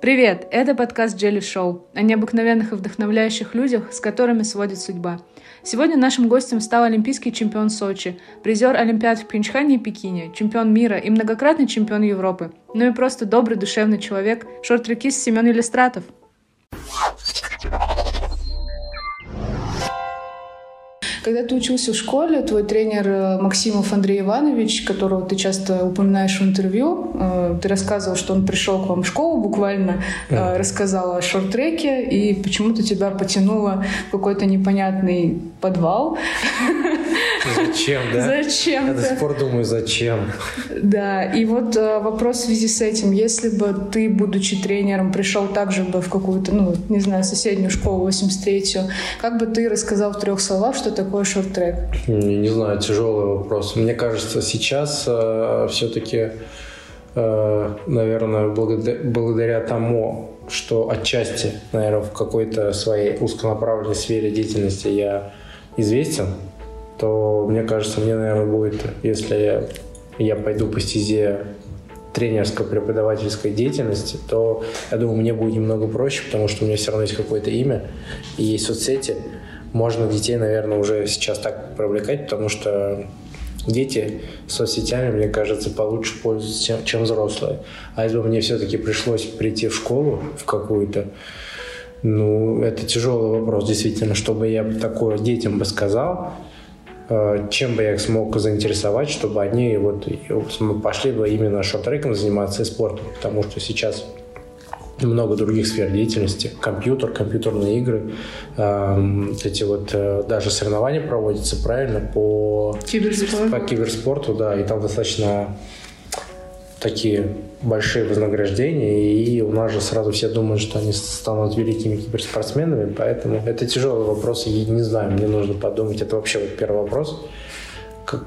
Привет! Это подкаст Джелли Шоу о необыкновенных и вдохновляющих людях, с которыми сводит судьба. Сегодня нашим гостем стал олимпийский чемпион Сочи, призер Олимпиад в Пхенчхане и Пекине, чемпион мира и многократный чемпион Европы. Ну и просто добрый, душевный человек, шорт-трекист Семен Иллюстратов. Когда ты учился в школе, твой тренер э, Максимов Андрей Иванович, которого ты часто упоминаешь в интервью, э, ты рассказывал, что он пришел к вам в школу буквально, да. Э, рассказал о шорт-треке, и почему-то тебя потянуло в какой-то непонятный подвал. Зачем, да? Зачем? Я до сих пор думаю, зачем. Да, и вот вопрос в связи с этим. Если бы ты, будучи тренером, пришел также бы в какую-то, ну, не знаю, соседнюю школу 83-ю, как бы ты рассказал в трех словах, что такое такой шорт-трек? Не, знаю, тяжелый вопрос. Мне кажется, сейчас э, все-таки, э, наверное, благодаря, благодаря тому, что отчасти, наверное, в какой-то своей узконаправленной сфере деятельности я известен, то мне кажется, мне, наверное, будет, если я, пойду по стезе тренерско-преподавательской деятельности, то я думаю, мне будет немного проще, потому что у меня все равно есть какое-то имя и есть соцсети, можно детей, наверное, уже сейчас так привлекать, потому что дети соцсетями, мне кажется, получше пользуются, чем взрослые. А если бы мне все-таки пришлось прийти в школу в какую-то, ну, это тяжелый вопрос, действительно, чтобы я такое детям бы сказал, э, чем бы я их смог заинтересовать, чтобы они вот пошли бы именно шорт-треком заниматься и спортом, потому что сейчас много других сфер деятельности, компьютер, компьютерные игры, э, эти вот э, даже соревнования проводятся правильно по киберспорту. по киберспорту, да, и там достаточно такие большие вознаграждения, и у нас же сразу все думают, что они станут великими киберспортсменами, поэтому это тяжелый вопрос, и не знаю, мне нужно подумать, это вообще вот первый вопрос,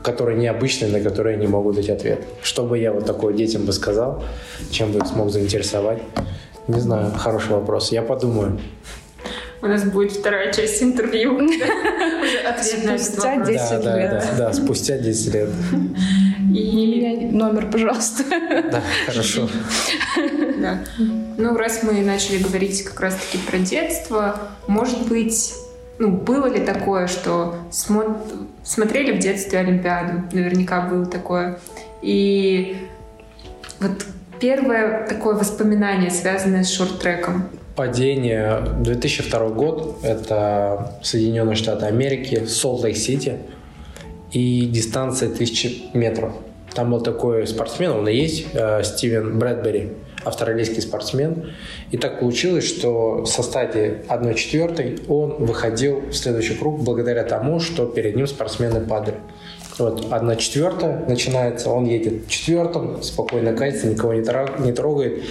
который необычный, на который я не могу дать ответ. Что бы я вот такое детям бы сказал, чем бы их смог заинтересовать. Не знаю, хороший вопрос. Я подумаю. У нас будет вторая часть интервью. Спустя 10 лет. Да, да, спустя 10 лет. И номер, пожалуйста. Да, хорошо. Да. Ну, раз мы начали говорить как раз-таки про детство, может быть, ну, было ли такое, что смотрели в детстве Олимпиаду? Наверняка было такое. И вот первое такое воспоминание, связанное с шорт-треком? Падение 2002 год. Это Соединенные Штаты Америки, Солт-Лейк-Сити. И дистанция 1000 метров. Там был такой спортсмен, он и есть, э, Стивен Брэдбери, австралийский спортсмен. И так получилось, что со стадии 1-4 он выходил в следующий круг благодаря тому, что перед ним спортсмены падали. Вот одна четвертая начинается, он едет четвертым, спокойно катится, никого не, не трогает.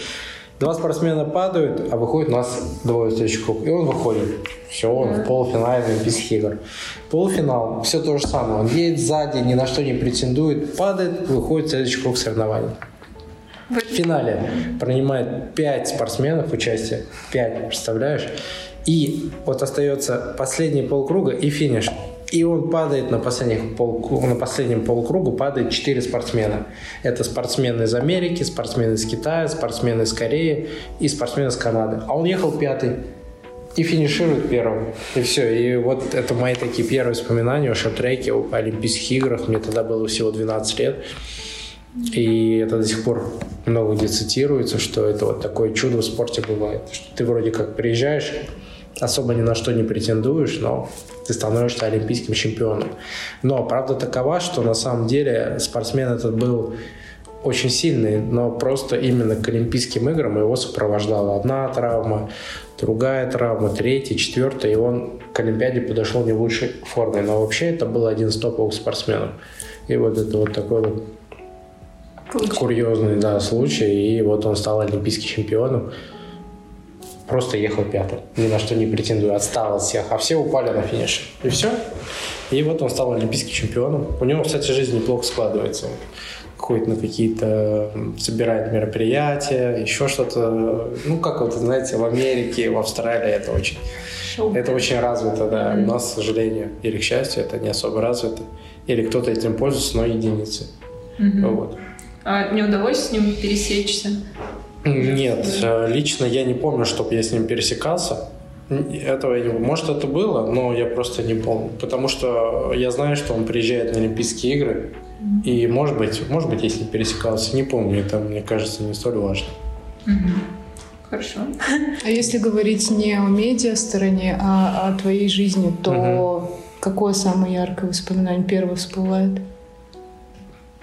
Два спортсмена падают, а выходит у нас двое следующий круг. И он выходит. Все, он в полуфинале Олимпийских игр. Полуфинал, все то же самое. Он едет сзади, ни на что не претендует, падает, выходит в следующий круг соревнований. В финале принимает пять спортсменов участие. Пять, представляешь? И вот остается последний полкруга и финиш. И он падает на, последних пол, на последнем полукругу, падает 4 спортсмена. Это спортсмены из Америки, спортсмены из Китая, спортсмены из Кореи и спортсмены из Канады. А он ехал пятый и финиширует первым. И все. И вот это мои такие первые воспоминания о шорт-треке, о Олимпийских играх. Мне тогда было всего 12 лет. И это до сих пор много где цитируется, что это вот такое чудо в спорте бывает. Что ты вроде как приезжаешь, особо ни на что не претендуешь, но ты становишься олимпийским чемпионом. Но правда такова, что на самом деле спортсмен этот был очень сильный, но просто именно к Олимпийским играм его сопровождала одна травма, другая травма, третья, четвертая, и он к Олимпиаде подошел не в лучшей форме. Но вообще это был один из топовых спортсменов. И вот это вот такой вот Получил. курьезный да, случай, и вот он стал олимпийским чемпионом просто ехал пятым, ни на что не претендуя, отстал от всех, а все упали на финише. И все. И вот он стал олимпийским чемпионом. У него, кстати, жизнь неплохо складывается. Он ходит на какие-то, собирает мероприятия, еще что-то. Ну, как вот, знаете, в Америке, в Австралии это очень, Шоу. это очень развито, да. У нас, к сожалению, или к счастью, это не особо развито. Или кто-то этим пользуется, но единицы. Mm-hmm. Вот. А не удалось с ним пересечься? Нет, э, лично я не помню, чтобы я с ним пересекался. Этого я не помню. Может, это было, но я просто не помню. Потому что я знаю, что он приезжает на Олимпийские игры. И, может быть, может быть, если пересекался, не помню. Это, мне кажется, не столь важно. Хорошо. А если говорить не о медиа стороне, а о твоей жизни, то угу. какое самое яркое воспоминание первое всплывает?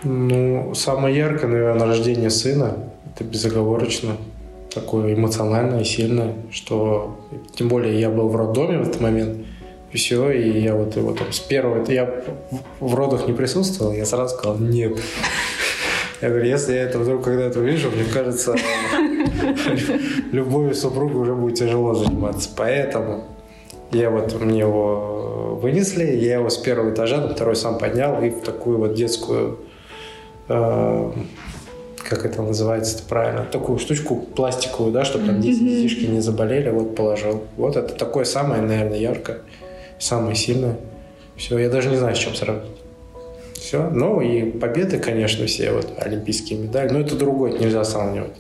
Ну, самое яркое, наверное, рождение сына. Это безоговорочно такое эмоциональное, сильное, что тем более я был в роддоме в этот момент, и все, и я вот его там с первого, я в родах не присутствовал, я сразу сказал нет. Я говорю, если я это вдруг когда-то увижу, мне кажется, любовью супруга уже будет тяжело заниматься. Поэтому я вот, мне его вынесли, я его с первого этажа на второй сам поднял и в такую вот детскую э, как это называется -то правильно, такую штучку пластиковую, да, чтобы там дети, детишки не заболели, вот положил. Вот это такое самое, наверное, яркое, самое сильное. Все, я даже не знаю, с чем сравнить. Все. Ну и победы, конечно, все вот олимпийские медали. Но это другое, это нельзя сравнивать.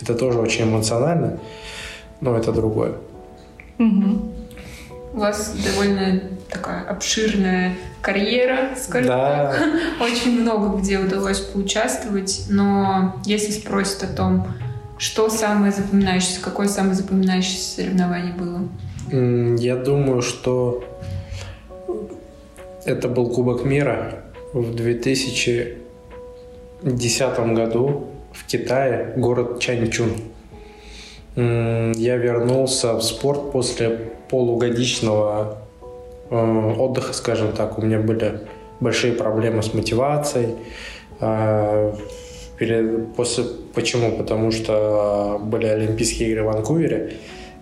Это тоже очень эмоционально, но это другое. Угу. У вас довольно такая обширная карьера, скажем да. так. Очень много где удалось поучаствовать, но если спросят о том, что самое запоминающееся, какое самое запоминающееся соревнование было? Я думаю, что это был Кубок мира в 2010 году в Китае, город Чанчун. Я вернулся в спорт после полугодичного отдыха, скажем так. У меня были большие проблемы с мотивацией. Э, перед, после, почему? Потому что были Олимпийские игры в Ванкувере,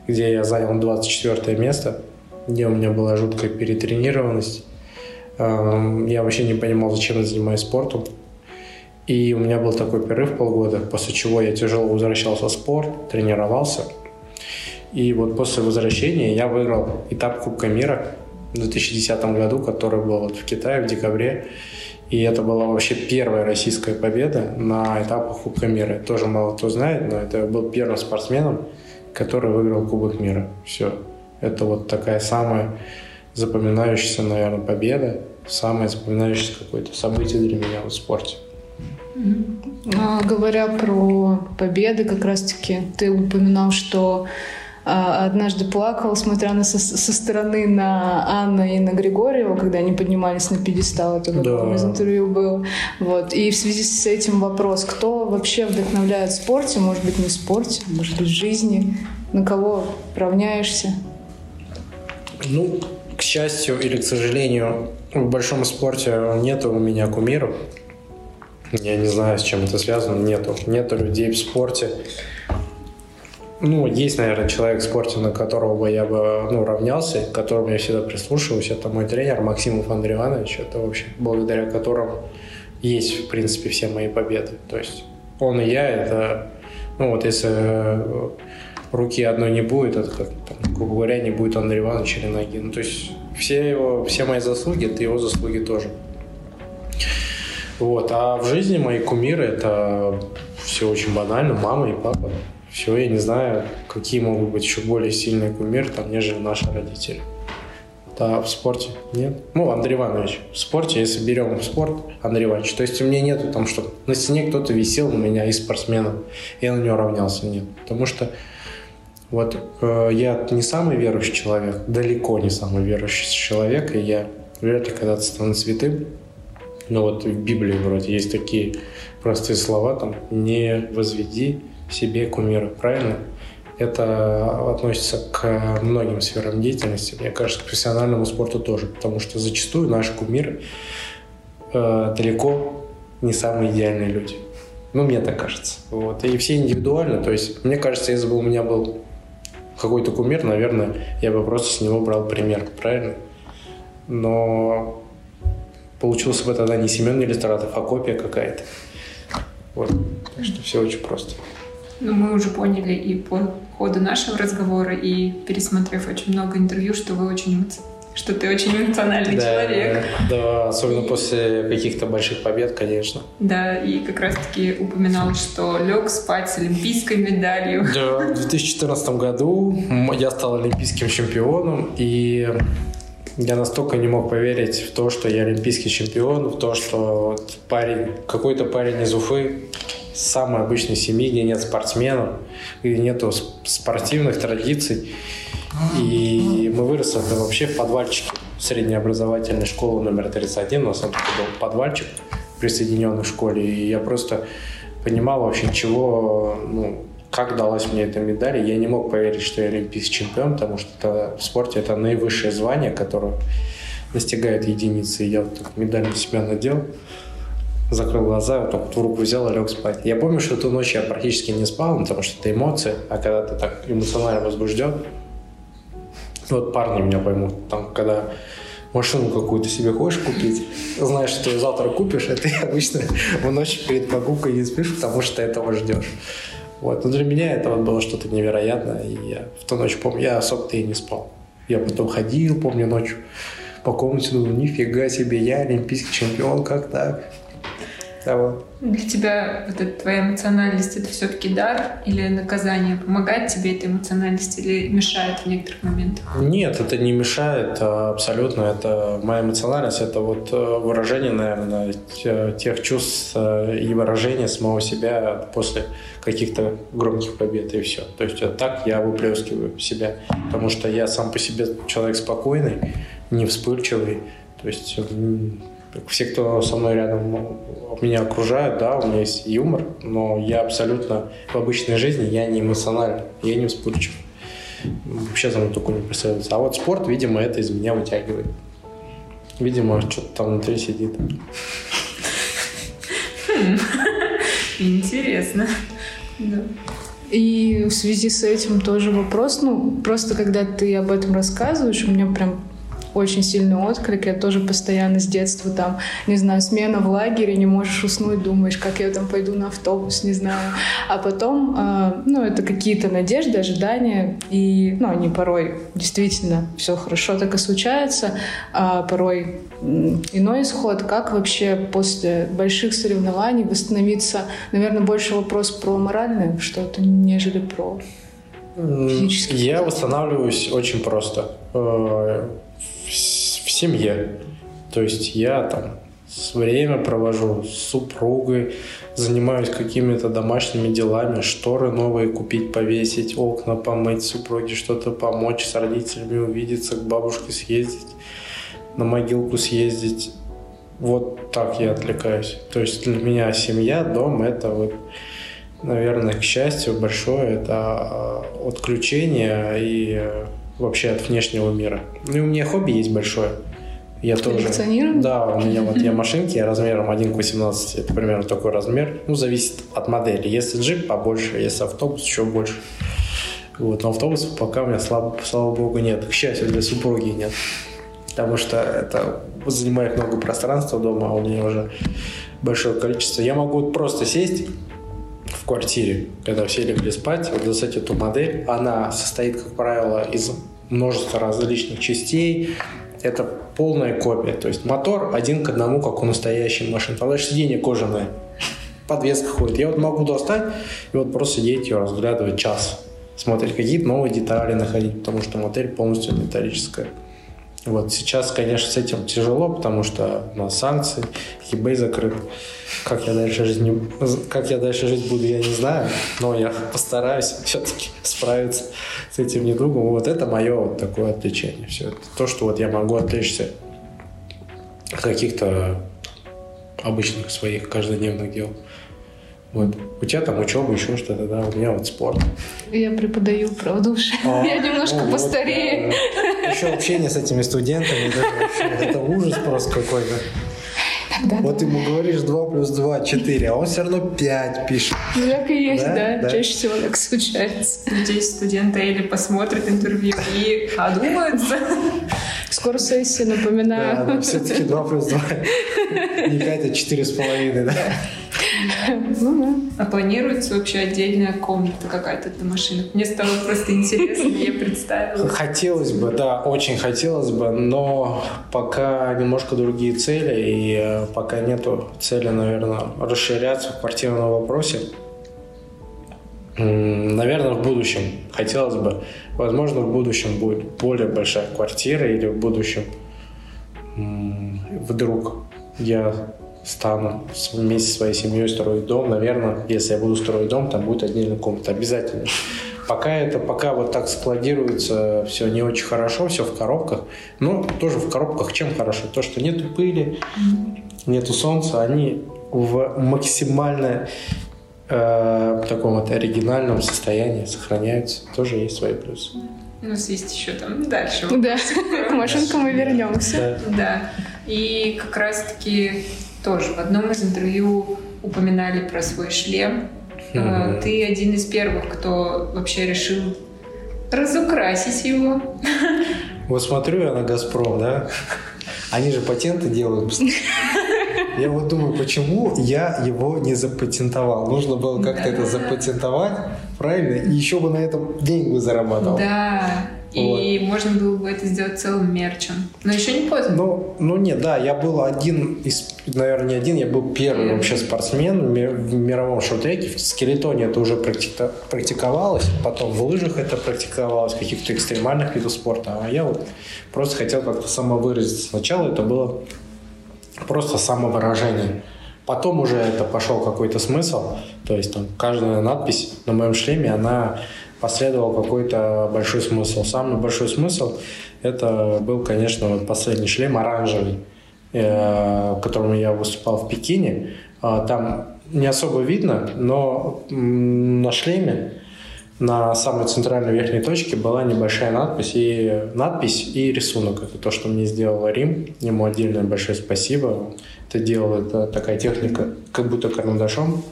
где я занял 24 место, где у меня была жуткая перетренированность. Я вообще не понимал, зачем я занимаюсь спортом. И у меня был такой перерыв полгода, после чего я тяжело возвращался в спорт, тренировался – и вот после возвращения я выиграл этап Кубка мира в 2010 году, который был вот в Китае в декабре. И это была вообще первая российская победа на этапах Кубка мира. Тоже мало кто знает, но это был первым спортсменом, который выиграл Кубок мира. Все. Это вот такая самая запоминающаяся, наверное, победа, самое запоминающееся какое-то событие для меня в спорте. А, говоря про победы, как раз-таки ты упоминал, что однажды плакал, смотря на, со, со стороны на Анну и на Григорьева, когда они поднимались на пьедестал, это в да. из интервью было. Вот. И в связи с этим вопрос, кто вообще вдохновляет в спорте, может быть, не в спорте, может быть, в жизни, на кого равняешься? Ну, к счастью или к сожалению, в большом спорте нет у меня кумиров. Я не знаю, с чем это связано. Нету. Нету людей в спорте, ну, есть, наверное, человек в спорте, на которого бы я бы ну, равнялся, к которому я всегда прислушиваюсь. Это мой тренер Максимов Андрей Иванович. Это вообще благодаря которому есть, в принципе, все мои победы. То есть он и я, это, ну вот если э, руки одной не будет, это как, там, грубо говоря, не будет Андрей Иванович или ноги. Ну, то есть все, его, все мои заслуги, это его заслуги тоже. Вот. А в жизни мои кумиры это все очень банально, мама и папа. Все, я не знаю, какие могут быть еще более сильные кумиры, там, нежели наши родители. Да, в спорте нет. Ну, Андрей Иванович. В спорте, если берем в спорт, Андрей Иванович. То есть у меня нету там, что на стене кто-то висел у меня из спортсменов, я на него равнялся. Нет. Потому что вот э, я не самый верующий человек, далеко не самый верующий человек, и я вряд ли когда-то стану святым. Но вот в Библии вроде есть такие простые слова, там, не возведи себе кумира, правильно? Это относится к многим сферам деятельности, мне кажется, к профессиональному спорту тоже, потому что зачастую наши кумиры э, далеко не самые идеальные люди. Ну, мне так кажется. Вот. И все индивидуально. То есть, мне кажется, если бы у меня был какой-то кумир, наверное, я бы просто с него брал пример, правильно? Но получился бы тогда не Семен Иллюстратов, а копия какая-то. Вот. Так что все очень просто. Ну, мы уже поняли и по ходу нашего разговора, и пересмотрев очень много интервью, что вы очень что ты очень эмоциональный да, человек. Да, особенно после каких-то больших побед, конечно. Да, и как раз-таки упоминал, что лег спать с олимпийской медалью. Да, в 2014 году я стал олимпийским чемпионом, и я настолько не мог поверить в то, что я олимпийский чемпион, в то, что парень, какой-то парень из Уфы, самой обычной семьи, где нет спортсменов, где нету спортивных традиций, и мы выросли вообще в подвальчике среднеобразовательной школы номер 31. У нас там такой был подвальчик присоединенный в школе. И я просто понимал вообще, чего, ну, как далась мне эта медаль. Я не мог поверить, что я олимпийский чемпион, потому что это, в спорте это наивысшее звание, которое достигает единицы. И я вот так медаль на себя надел, закрыл глаза, вот так вот в руку взял и лег спать. Я помню, что ту ночь я практически не спал, потому что это эмоции, а когда ты так эмоционально возбужден, вот парни меня поймут, там, когда машину какую-то себе хочешь купить, знаешь, что ты завтра купишь, а ты обычно в ночь перед покупкой не спишь, потому что этого ждешь. Вот. Но для меня это вот было что-то невероятное, и я в ту ночь помню, я особо-то и не спал. Я потом ходил, помню, ночью по комнате, думаю, нифига себе, я олимпийский чемпион, как так? Да, вот. Для тебя вот эта твоя эмоциональность это все-таки дар или наказание? Помогает тебе эта эмоциональность или мешает в некоторых моментах? Нет, это не мешает а абсолютно. Это моя эмоциональность, это вот э, выражение, наверное, тех чувств э, и выражения самого себя после каких-то громких побед и все. То есть так я выплескиваю себя, потому что я сам по себе человек спокойный, не вспыльчивый. То есть все, кто со мной рядом меня окружают, да, у меня есть юмор, но я абсолютно в обычной жизни, я не эмоциональный, я не вспыльчив. Вообще за мной только не представляется. А вот спорт, видимо, это из меня вытягивает. Видимо, что-то там внутри сидит. Хм. Интересно. И в связи с этим тоже вопрос, ну, просто когда ты об этом рассказываешь, у меня прям очень сильный отклик. Я тоже постоянно с детства там, не знаю, смена в лагере, не можешь уснуть, думаешь, как я там пойду на автобус, не знаю. А потом, э, ну, это какие-то надежды, ожидания, и, ну, они порой действительно все хорошо так и случается, а порой иной исход. Как вообще после больших соревнований восстановиться? Наверное, больше вопрос про моральное что-то, нежели про физические. Я восстанавливаюсь очень просто э, в семье. То есть я там время провожу с супругой, занимаюсь какими-то домашними делами, шторы новые купить, повесить, окна помыть, супруге что-то помочь, с родителями увидеться, к бабушке съездить, на могилку съездить. Вот так я отвлекаюсь. То есть для меня семья, дом — это вот, наверное, к счастью большое, это а, отключение и вообще от внешнего мира. Ну и у меня хобби есть большое. Я тоже. Да, у меня вот я машинки размером 1 к 18, это примерно такой размер. Ну, зависит от модели. Если джип побольше, если автобус еще больше. Вот, но автобусов пока у меня, слава, слава богу, нет. К счастью, для супруги нет. Потому что это занимает много пространства дома, а у меня уже большое количество. Я могу просто сесть в квартире, когда все легли спать, вот достать эту модель. Она состоит, как правило, из множества различных частей. Это полная копия. То есть мотор один к одному, как у настоящей машины. Тогда сиденье кожаное. Подвеска ходит. Я вот могу достать и вот просто сидеть ее разглядывать час. Смотреть какие-то новые детали находить, потому что модель полностью металлическая. Вот сейчас, конечно, с этим тяжело, потому что у нас санкции, eBay закрыт. Как я дальше жить, не, как я дальше жить буду, я не знаю, но я постараюсь все-таки справиться с этим недугом. Вот это мое вот такое отвлечение. Все это то, что вот я могу отвлечься от каких-то обычных своих каждодневных дел. Вот. У тебя там учеба, еще что-то, да, у меня вот спорт. Я преподаю правдуши. А, я немножко ну, постарее. Вот, да. Еще общение с этими студентами, это, вообще, это ужас просто какой-то. Да, вот ему говоришь 2 плюс 2, 4, а он все равно 5 пишет. Ну, так и есть, да? да. да. Чаще всего так случается. Надеюсь, студенты или посмотрят интервью и одумаются. Скоро сессия, напоминаю. Да, да все-таки 2 плюс 2. Не 5, а 4,5, да. Ну. А планируется вообще отдельная комната какая-то для машины? Мне стало просто интересно, я представила. Хотелось бы, да, очень хотелось бы, но пока немножко другие цели, и э, пока нету цели, наверное, расширяться в квартирном вопросе. Наверное, в будущем хотелось бы. Возможно, в будущем будет более большая квартира или в будущем вдруг я стану вместе со своей семьей строить дом, наверное, если я буду строить дом, там будет отдельная комната, обязательно. Пока это, пока вот так складируется, все не очень хорошо, все в коробках. Но тоже в коробках чем хорошо? То, что нету пыли, нету солнца, они в максимально э, таком вот оригинальном состоянии сохраняются. Тоже есть свои плюсы. У нас есть еще там дальше. Да, к машинкам мы вернемся. Да. И как раз-таки тоже в одном из интервью упоминали про свой шлем. Mm-hmm. Ты один из первых, кто вообще решил разукрасить его. Вот смотрю я на «Газпром», да? Они же патенты делают. Я вот думаю, почему я его не запатентовал? Нужно было как-то да. это запатентовать, правильно? И еще бы на этом деньги зарабатывал. Да. И вот. можно было бы это сделать целым мерчем. Но еще не поздно. Ну, ну нет, да, я был один из, наверное, не один, я был первый mm. вообще спортсмен в мировом шорт-треке. В скелетоне это уже практика, практиковалось, потом в лыжах это практиковалось, в каких-то экстремальных видах спорта. А я вот просто хотел как-то самовыразиться. Сначала это было просто самовыражение. Потом уже это пошел какой-то смысл, то есть там каждая надпись на моем шлеме, она последовал какой-то большой смысл. Самый большой смысл это был, конечно, последний шлем оранжевый, э, в котором я выступал в Пекине. А, там не особо видно, но на шлеме на самой центральной верхней точке была небольшая надпись и надпись и рисунок. Это то, что мне сделал Рим. Ему отдельное большое спасибо. Это делал это такая техника, как будто карандашом.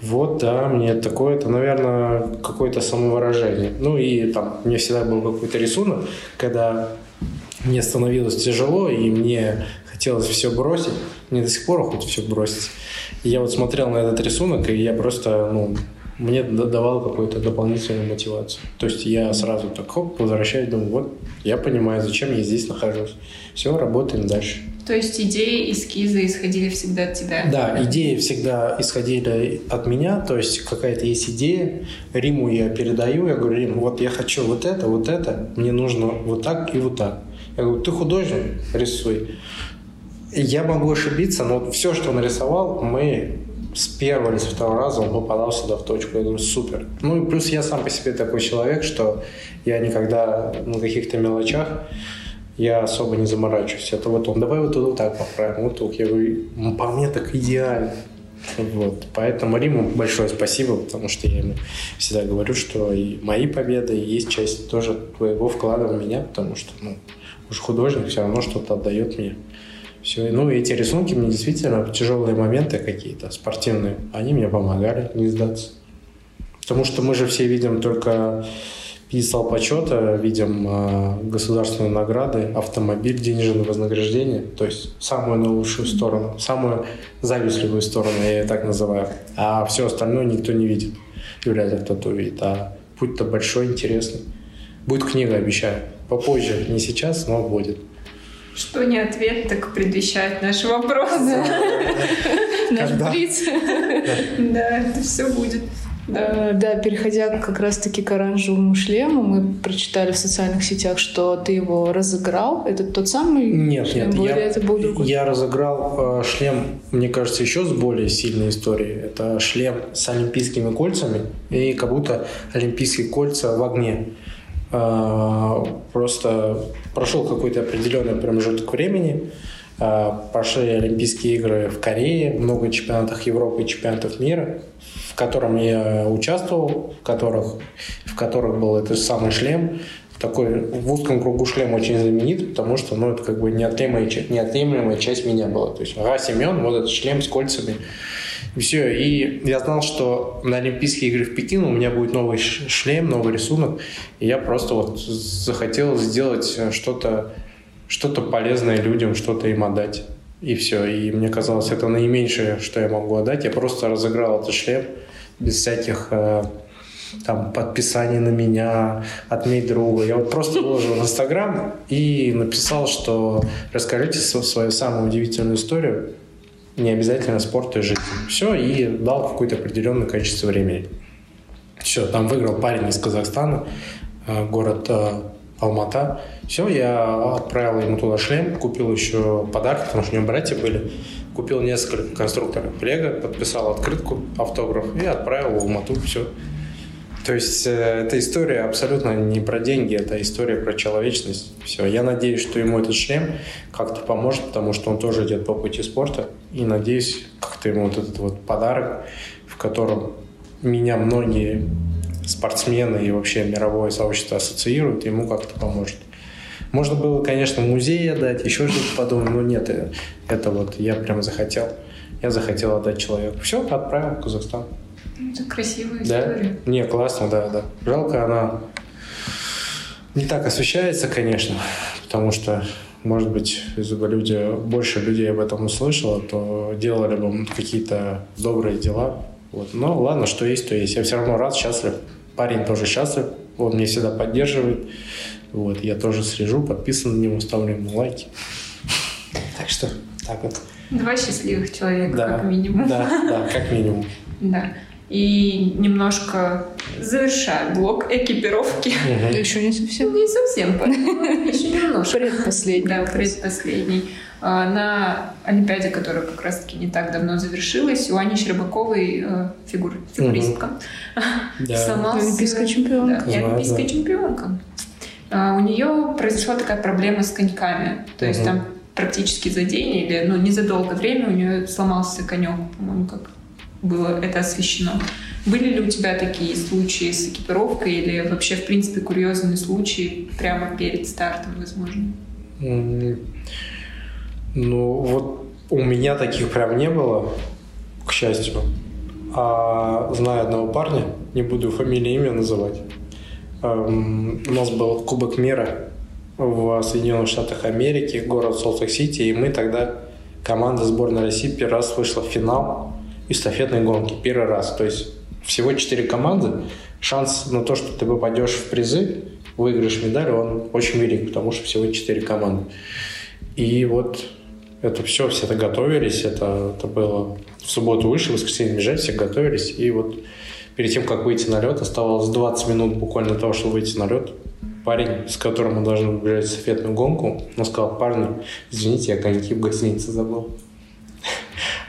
Вот, да, мне такое, это, наверное, какое-то самовыражение. Ну и там, мне всегда был какой-то рисунок, когда мне становилось тяжело, и мне хотелось все бросить. Мне до сих пор хочется все бросить. И я вот смотрел на этот рисунок, и я просто, ну, мне давал какую-то дополнительную мотивацию. То есть я сразу так хоп, возвращаюсь, думаю, вот, я понимаю, зачем я здесь нахожусь. Все, работаем дальше. То есть идеи, эскизы исходили всегда от тебя? Да, идеи всегда исходили от меня, то есть какая-то есть идея, Риму я передаю, я говорю, Рим, вот я хочу вот это, вот это, мне нужно вот так и вот так. Я говорю, ты художник, рисуй. Я могу ошибиться, но все, что нарисовал, мы с первого или с второго раза он попадал сюда в точку. Я думаю, супер. Ну и плюс я сам по себе такой человек, что я никогда на каких-то мелочах я особо не заморачиваюсь. Это вот он, давай вот вот так поправим, вот тут. Я говорю, по мне так идеально. Вот. Поэтому Риму большое спасибо, потому что я ему всегда говорю, что и мои победы, и есть часть тоже твоего вклада в меня, потому что, ну, уж художник все равно что-то отдает мне. Все. Ну, эти рисунки мне действительно тяжелые моменты какие-то спортивные, они мне помогали не сдаться. Потому что мы же все видим только пьедестал почета, видим э, государственные награды, автомобиль, денежное вознаграждение, то есть самую наилучшую сторону, самую завистливую сторону, я ее так называю. А все остальное никто не видит. Ли кто-то увидит. А путь-то большой, интересный. Будет книга, обещаю. Попозже, не сейчас, но будет. Что не ответ, так предвещает наши вопросы. Наш блиц. Да, это все будет. Да. да, переходя как раз-таки к оранжевому шлему, мы прочитали в социальных сетях, что ты его разыграл. Это тот самый нет, шлем нет, был, я, это был другой? Я разыграл э, шлем, мне кажется, еще с более сильной историей. Это шлем с олимпийскими кольцами и как будто олимпийские кольца в огне. Э, просто прошел какой-то определенный промежуток времени, э, прошли Олимпийские игры в Корее, много чемпионатов Европы и чемпионатов мира – в котором я участвовал, в которых, в которых был этот самый шлем. Такой в узком кругу шлем очень знаменит, потому что ну, это как бы неотъемлемая, неотъемлемая часть меня была. То есть, ага, Семен, вот этот шлем с кольцами. И все. И я знал, что на Олимпийские игры в Пекин у меня будет новый шлем, новый рисунок. И я просто вот захотел сделать что-то что полезное людям, что-то им отдать. И все. И мне казалось, это наименьшее, что я могу отдать. Я просто разыграл этот шлем без всяких э, там подписаний на меня, отметь друга. Я вот просто выложил в Инстаграм и написал, что расскажите свою самую удивительную историю, не обязательно спорт и жизнь. Все, и дал какое-то определенное количество времени. Все, там выиграл парень из Казахстана, э, город э, Алмата. Все, я отправил ему туда шлем, купил еще подарки, потому что у него братья были. Купил несколько конструкторов Лего, подписал открытку, автограф и отправил в Алмату. Все. То есть э, эта история абсолютно не про деньги, это история про человечность. Все. Я надеюсь, что ему этот шлем как-то поможет, потому что он тоже идет по пути спорта. И надеюсь, как-то ему вот этот вот подарок, в котором меня многие спортсмены и вообще мировое сообщество ассоциируют, ему как-то поможет. Можно было, конечно, музей отдать, еще что-то подумать, но нет, э, это вот я прям захотел. Я захотел отдать человеку. Все, отправил в Казахстан. Это красивая история. Да? Не, классно, да, да. Жалко, она не так освещается, конечно, потому что, может быть, если бы люди, больше людей об этом услышало, то делали бы какие-то добрые дела. Вот. Но ладно, что есть, то есть. Я все равно рад, счастлив. Парень тоже счастлив, он меня всегда поддерживает. Вот, я тоже слежу, подписан на него, ставлю ему лайки. Так что, так вот. Два счастливых человека, да, как минимум. Да, да, как минимум. Да. И немножко завершаю блок экипировки. Угу. Еще не совсем. Не совсем, еще немножко. Предпоследний. Да, предпоследний. А, на Олимпиаде, которая как раз-таки не так давно завершилась, у Ани Щербаковой э, фигур, фигуристка. Да. Сломался, олимпийская чемпионка. Да, и олимпийская чемпионка. А, у нее произошла такая проблема с коньками. То есть там практически за день или ну, незадолго время у нее сломался конек, по-моему, как было это освещено. Были ли у тебя такие случаи с экипировкой или вообще, в принципе, курьезные случаи прямо перед стартом, возможно? Ну, вот у меня таких прям не было, к счастью. А знаю одного парня, не буду фамилию имя называть. Эм, у нас был Кубок мира в Соединенных Штатах Америки, город Солт-Сити, и мы тогда, команда сборной России, первый раз вышла в финал эстафетной гонки. Первый раз. То есть всего четыре команды. Шанс на то, что ты попадешь в призы, выиграешь медаль, он очень велик, потому что всего четыре команды. И вот это все, все это готовились, это, это было в субботу вышли, в воскресенье бежать, все готовились, и вот перед тем, как выйти на лед, оставалось 20 минут буквально того, чтобы выйти на лед. Парень, с которым мы должны бежать эстафетную гонку, он сказал, парни, извините, я коньки в гостинице забыл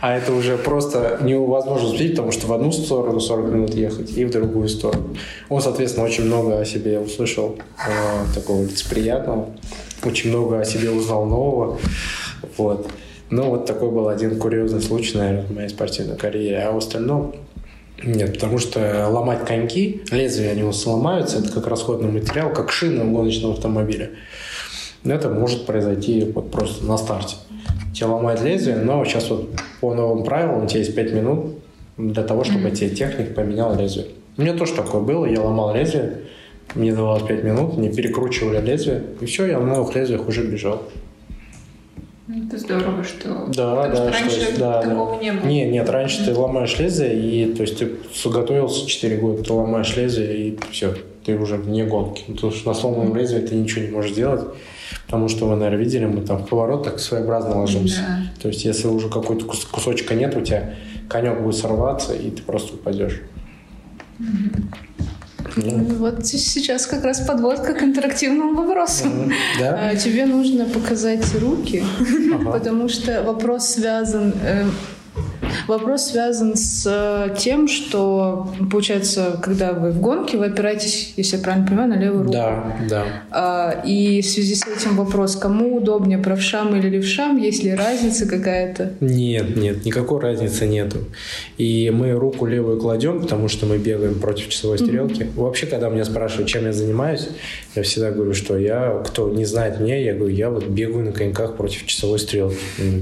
а это уже просто невозможно успеть, потому что в одну сторону 40 минут ехать и в другую сторону. Он, соответственно, очень много о себе услышал э, такого лицеприятного, очень много о себе узнал нового. Вот. Но вот такой был один курьезный случай, наверное, в моей спортивной карьере. А в остальном нет, потому что ломать коньки, лезвия они сломаются, это как расходный материал, как шины у гоночного автомобиля. Это может произойти вот просто на старте тебе ломает лезвие, но сейчас вот по новым правилам у тебя есть 5 минут для того, чтобы mm-hmm. тебе техник поменял лезвие. У меня тоже такое было, я ломал лезвие, мне давалось 5 минут, мне перекручивали лезвие, и все, я на новых лезвиях уже бежал. Ну, это здорово, что... Да, Потому да, что раньше что, да, такого да. не было. Нет, нет, раньше mm-hmm. ты ломаешь лезвие, и то есть ты готовился 4 года, ты ломаешь лезвие, и все, ты уже вне гонки. Потому что на сломанном лезвии ты ничего не можешь делать. Потому что вы, наверное, видели, мы там в поворотах своеобразно ложимся. Да. То есть, если уже какой-то кусочка нет у тебя, конек будет сорваться, и ты просто упадешь. Ну. Вот сейчас как раз подводка к интерактивному вопросу. Да? А, тебе нужно показать руки, ага. потому что вопрос связан э, Вопрос связан с э, тем, что, получается, когда вы в гонке, вы опираетесь, если я правильно понимаю, на левую руку. Да, да. А, и в связи с этим вопрос, кому удобнее, правшам или левшам, есть ли разница какая-то? Нет, нет, никакой разницы нету. И мы руку левую кладем, потому что мы бегаем против часовой стрелки. Mm-hmm. Вообще, когда меня спрашивают, чем я занимаюсь, я всегда говорю, что я, кто не знает меня, я говорю, я вот бегаю на коньках против часовой стрелки.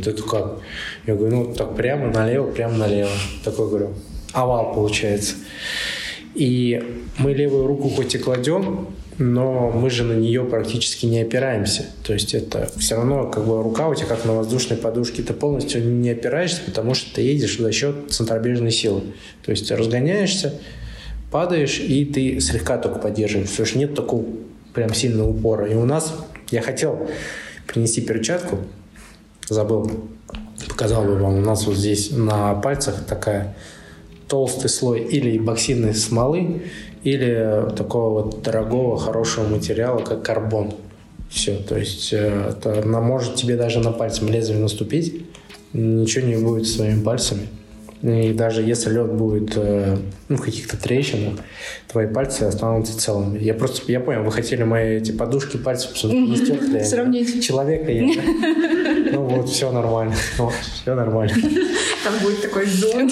Это как? Я говорю, ну так прямо налево, прямо налево. Такой говорю, овал получается. И мы левую руку хоть и кладем, но мы же на нее практически не опираемся. То есть это все равно как бы рука у тебя как на воздушной подушке, ты полностью не опираешься, потому что ты едешь за счет центробежной силы. То есть ты разгоняешься, падаешь, и ты слегка только поддерживаешь. Потому что нет такого прям сильного упора. И у нас, я хотел принести перчатку, забыл, показал бы вам, у нас вот здесь на пальцах такая толстый слой или боксинной смолы, или такого вот дорогого, хорошего материала, как карбон. Все, то есть э, это, она может тебе даже на пальцем лезвие наступить, ничего не будет с своими пальцами. И даже если лед будет э, ну, в каких-то трещинах, твои пальцы останутся целыми. Я просто, я понял, вы хотели мои эти подушки пальцев не Сравнить. Человека я. Ну вот, все нормально. Все нормально. Там будет такой зон.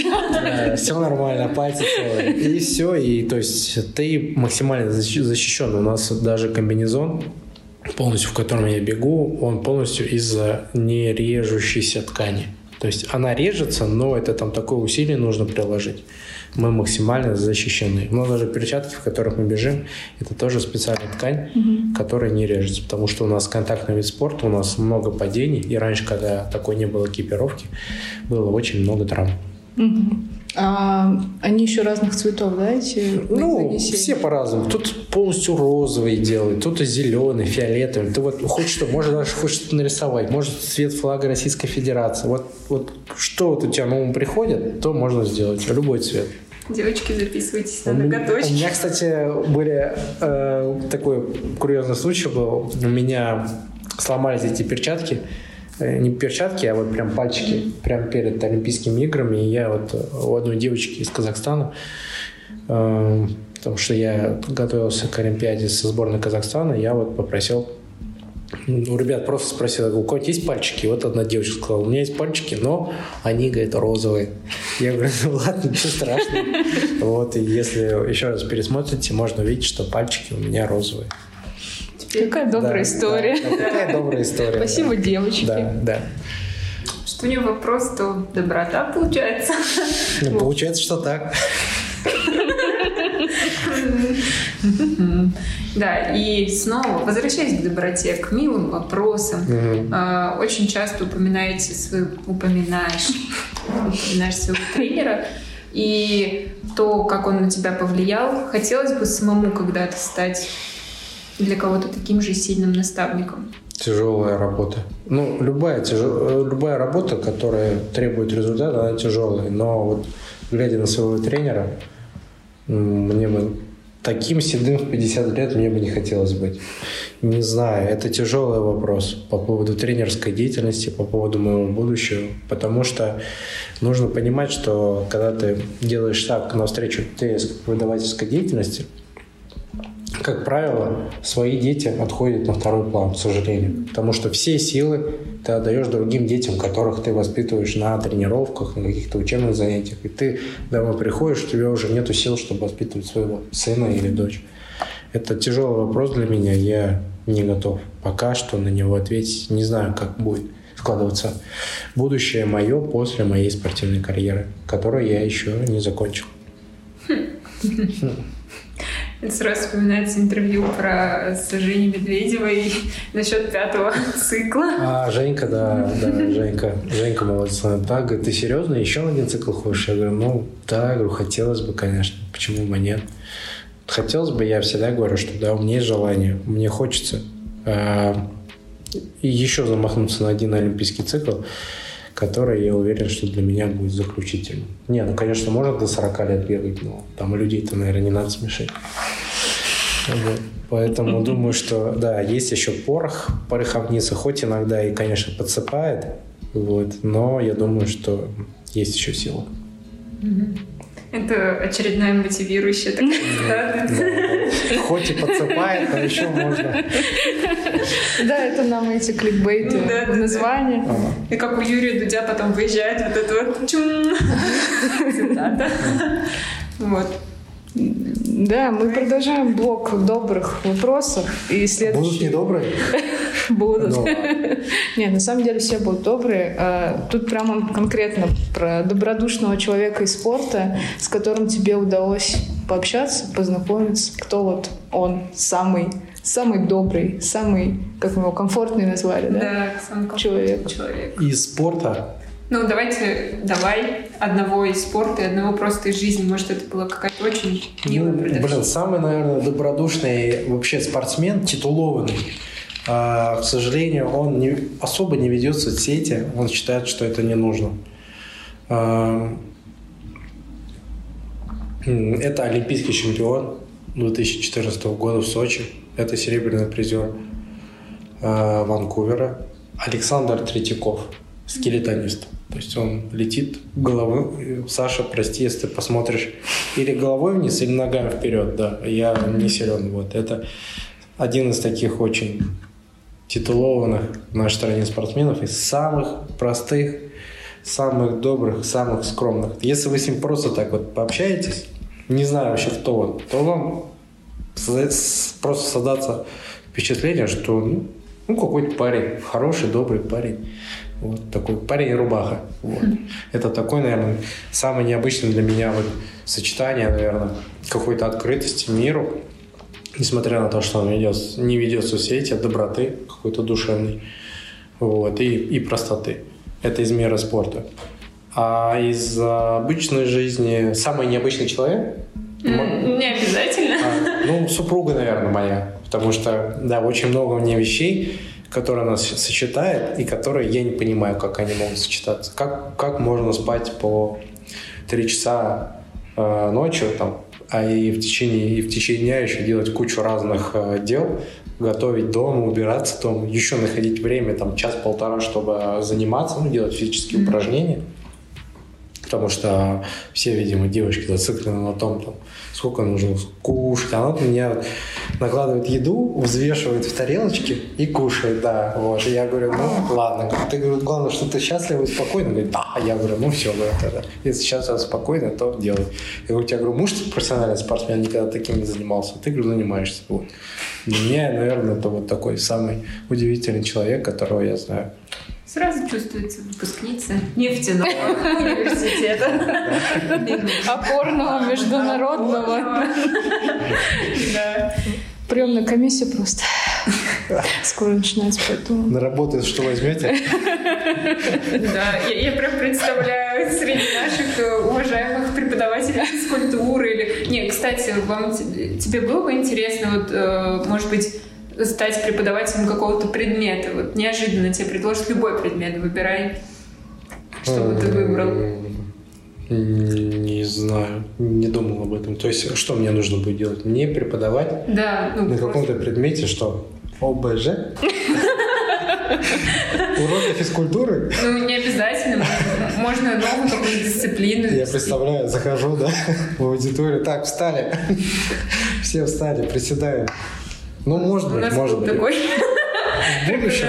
Все нормально, пальцы целые. И все, и то есть ты максимально защищен. У нас даже комбинезон, полностью в котором я бегу, он полностью из нережущейся ткани. То есть она режется, но это там такое усилие нужно приложить. Мы максимально защищены. Но даже перчатки, в которых мы бежим, это тоже специальная ткань, угу. которая не режется. Потому что у нас контактный вид спорта, у нас много падений. И раньше, когда такой не было экипировки, было очень много травм. Угу. А, они еще разных цветов, да, эти Ну, все по-разному. Тут полностью розовый делают, кто-то зеленый, фиолетовый. Ты вот хочешь что, может даже хочешь что-то нарисовать, может цвет флага Российской Федерации. Вот, вот что вот у тебя на ум приходит, то можно сделать, любой цвет. Девочки, записывайтесь на ноготочки. У меня, кстати, были э, такой курьезный случай был. У меня сломались эти перчатки. Э, не перчатки, а вот прям пальчики, прям перед Олимпийскими играми. И я вот у одной девочки из Казахстана, э, потому что я готовился к Олимпиаде со сборной Казахстана, я вот попросил у ребят просто спросил, у кого есть пальчики? Вот одна девочка сказала, у меня есть пальчики, но они, говорит, розовые. Я говорю, ну ладно, ничего страшного. Вот, и если еще раз пересмотрите, можно увидеть, что пальчики у меня розовые. Какая добрая да, история. Да, какая добрая история. Спасибо, да. девочки. Да, да. Что у нее вопрос, то доброта получается. Ну, получается, что так. Да, и снова, возвращаясь к доброте, к милым вопросам, а, очень часто упоминаете свой, упоминаешь, упоминаешь своего тренера, и то, как он на тебя повлиял, хотелось бы самому когда-то стать для кого-то таким же сильным наставником? Тяжелая работа. Ну, любая, тяжел... любая работа, которая требует результата, она тяжелая. Но вот глядя на своего тренера, мне бы таким седым в 50 лет мне бы не хотелось быть. Не знаю, это тяжелый вопрос по поводу тренерской деятельности, по поводу моего будущего, потому что нужно понимать, что когда ты делаешь шаг навстречу выдавательской деятельности – как правило, свои дети отходят на второй план, к сожалению. Потому что все силы ты отдаешь другим детям, которых ты воспитываешь на тренировках, на каких-то учебных занятиях. И ты домой приходишь, у тебя уже нет сил, чтобы воспитывать своего сына или дочь. Это тяжелый вопрос для меня, я не готов пока что на него ответить. Не знаю, как будет складываться будущее мое после моей спортивной карьеры, которую я еще не закончил. Сразу вспоминается интервью про с Женей Медведевой насчет пятого цикла. А, Женька, да, да, Женька. Женька молодец. Да, говорит, ты серьезно, еще на один цикл хочешь? Я говорю, ну, да, говорю, хотелось бы, конечно. Почему бы нет? Хотелось бы, я всегда говорю, что да, у меня есть желание, мне хочется а, еще замахнуться на один олимпийский цикл который, я уверен, что для меня будет заключительным. Не, ну, конечно, можно до 40 лет бегать, но там людей-то, наверное, не надо смешать. Вот. Поэтому думаю, что да, есть еще порох, пороховница, хоть иногда и, конечно, подсыпает, вот, но я думаю, что есть еще сила. Это очередная мотивирующая такая Хоть и подсыпает, но еще можно. Да, это нам эти кликбейты да, названия. И как у Юрия Дудя потом выезжает вот это вот чум. Цитата. Вот. Да, мы продолжаем блок добрых вопросов. И следующий... Будут недобрые? Будут. Ну Не, на самом деле все будут добрые. А, тут прямо конкретно про добродушного человека из спорта, с которым тебе удалось пообщаться, познакомиться, кто вот он самый, самый добрый, самый, как мы его, комфортный назвали, да? Да, самый комфортный Человек. человек. Из спорта Ну, давайте, давай одного из спорта и одного просто из жизни. Может, это была какая-то очень милая Ну, блин, самый, наверное, добродушный вообще спортсмен, титулованный. А, к сожалению, он не, особо не ведет соцсети, он считает, что это не нужно. А, это олимпийский чемпион 2014 года в Сочи. Это серебряный призер а, Ванкувера. Александр Третьяков, скелетонист. То есть он летит головой. Саша, прости, если ты посмотришь или головой вниз, или ногами вперед. Да, я не силен. Вот это один из таких очень титулованных в нашей стране спортсменов из самых простых, самых добрых, самых скромных. Если вы с ним просто так вот пообщаетесь, не знаю вообще кто он, то вам просто создаться впечатление, что ну, ну, какой-то парень, хороший, добрый парень. Вот такой парень-рубаха. Вот. Это такой, наверное, самое необычное для меня вот сочетание, наверное, какой-то открытости миру, несмотря на то, что он ведет, не ведет соцсети, а доброты какой-то душевной вот, и, и простоты. Это из мира спорта. А из обычной жизни самый необычный человек Не обязательно. а, ну, супруга, наверное, моя. Потому что, да, очень много у нее вещей, которые нас сочетает, и которые я не понимаю, как они могут сочетаться. Как, как можно спать по три часа э, ночью, там, а и в, течение, и в течение дня еще делать кучу разных э, дел, готовить дома, убираться дома, еще находить время, там, час-полтора, чтобы заниматься, ну, делать физические упражнения. Потому что все, видимо, девушки зациклены на том, там, сколько нужно кушать. Она меня накладывает еду, взвешивает в тарелочке и кушает, да. Вот. И я говорю, ну ладно. Ты говоришь, главное, что ты счастлива и спокойна. Говорит, да. Я говорю, ну все, говорю, тогда. Если сейчас я спокойно, то делай. Я говорю, у тебя говорю, муж профессиональный спортсмен, никогда таким не занимался. Ты, говорю, занимаешься. Вот. Для меня, наверное, это вот такой самый удивительный человек, которого я знаю. Сразу чувствуется выпускница нефтяного университета. Опорного, международного. Приемная комиссия просто. Скоро начинается, поэтому... На работу что возьмете? Да, я, я прям представляю среди наших э, уважаемых преподавателей физкультуры или... Не, кстати, вам, тебе было бы интересно, вот, э, может быть, стать преподавателем какого-то предмета? Вот неожиданно тебе предложат любой предмет, выбирай, что бы ты выбрал. Не знаю, не думал об этом. То есть, что мне нужно будет делать? Мне преподавать Да, ну, на просто- каком-то предмете, что? ОБЖ? Уроки физкультуры? Ну, не обязательно. Можно новую какую-то дисциплину. Я представляю, захожу, да, в аудиторию. Так, встали. Все встали, приседаем. Ну, может У быть, нас может был быть. такой В будущем.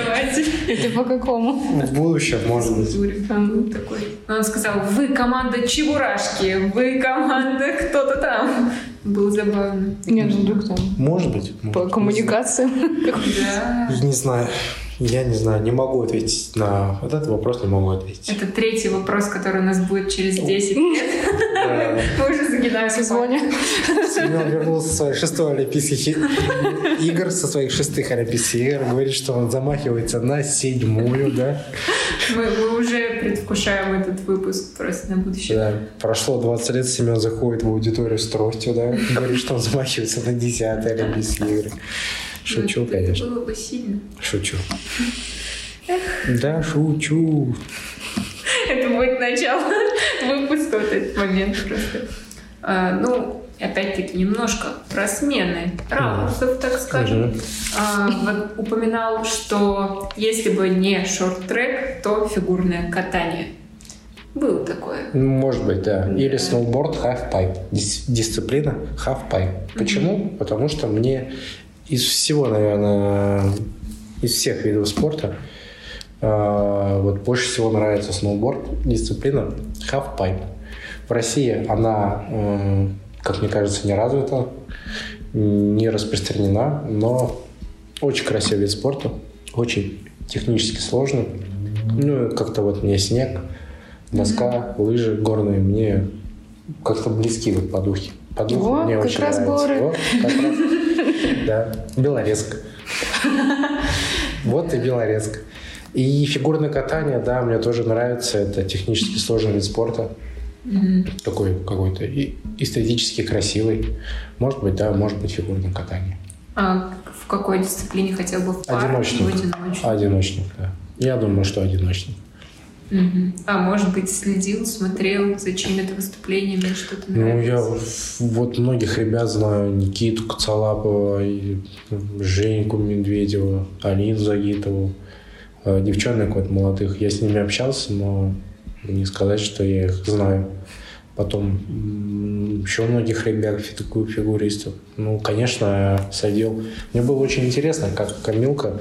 Это по какому? в будущем, может быть. Был такой. Он сказал, вы команда Чебурашки, вы команда кто-то там. Было забавно. Не, ну вдруг там Может быть. по может. коммуникациям. Да. Не знаю. Я не знаю, не могу ответить на вот этот вопрос, не могу ответить. Это третий вопрос, который у нас будет через 10 лет. Мы уже загинаем. Созвоне. Семен вернулся со своих шестой олимпийских игр, со своих шестых олимпийских игр, говорит, что он замахивается на седьмую, да. Мы, мы уже предвкушаем этот выпуск просто на будущее. Да, Прошло 20 лет, Семен заходит в аудиторию с тростью, да, говорит, что он замахивается на десятые олимпийские игры. Шучу, Ну, это конечно. было бы сильно. Шучу. Да, шучу. Это будет начало выпуска, вот этот момент просто. А, ну, опять-таки, немножко про смены ракурсов, так скажем. А, вот упоминал, что если бы не шорт-трек, то фигурное катание. Было такое. Может быть, да. Или Да. сноуборд half-pipe. Дис- дисциплина half-pipe. Почему? Потому что мне из всего, наверное, из всех видов спорта э, вот больше всего нравится сноуборд, дисциплина half-pipe. В России она, э, как мне кажется, не развита, не распространена, но очень красивый вид спорта, очень технически сложный. Ну, и как-то вот мне снег, доска, лыжи горные мне как-то близки вот по духе. По духу Во, мне как очень раз нравится. горы. Вот, как раз. Да, Белорецк. Вот и Белорецк. И фигурное катание, да, мне тоже нравится. Это технически сложный вид спорта. Такой какой-то и эстетически красивый. Может быть, да, может быть фигурное катание. А в какой дисциплине хотел бы в паре, Одиночник. в одиночку? Одиночник, да. Я думаю, что одиночник. Мгм. А может быть, следил, смотрел за чьими-то выступлениями, что-то Ну, я нравится? вот многих ребят знаю. Никиту Коцалапова, и Женьку Медведева, Алину Загитову, э, девчонок вот молодых. Я с ними общался, но не сказать, что я их знаю. Потом еще многих ребят, фи- фигуристов. Ну, конечно, садил. Мне было очень интересно, как Камилка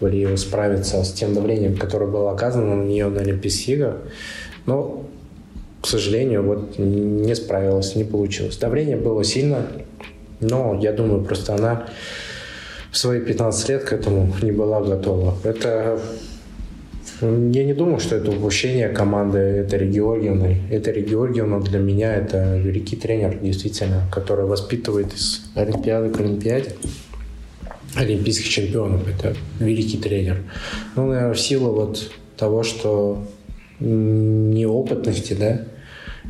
Валиева справится с тем давлением, которое было оказано на нее на Олимпийских играх. Но к сожалению, вот не справилась, не получилось. Давление было сильно, но я думаю, просто она в свои 15 лет к этому не была готова. Это я не думаю, что это упущение команды Этери Георгиевны. Этери Георгиевна для меня это великий тренер, действительно, который воспитывает из Олимпиады к Олимпиаде олимпийских чемпионов. Это великий тренер. Ну, наверное, в силу вот того, что неопытности, да,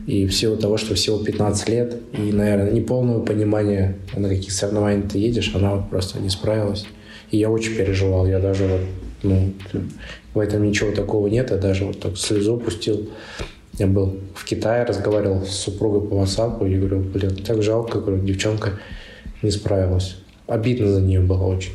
и в силу того, что всего 15 лет, и, наверное, неполного понимания, на каких соревнованиях ты едешь, она вот просто не справилась. И я очень переживал. Я даже вот, ну, в этом ничего такого нет. Я даже вот так слезу пустил. Я был в Китае, разговаривал с супругой по WhatsApp, и говорю, блин, так жалко, говорю, девчонка не справилась. Обидно за нее было очень.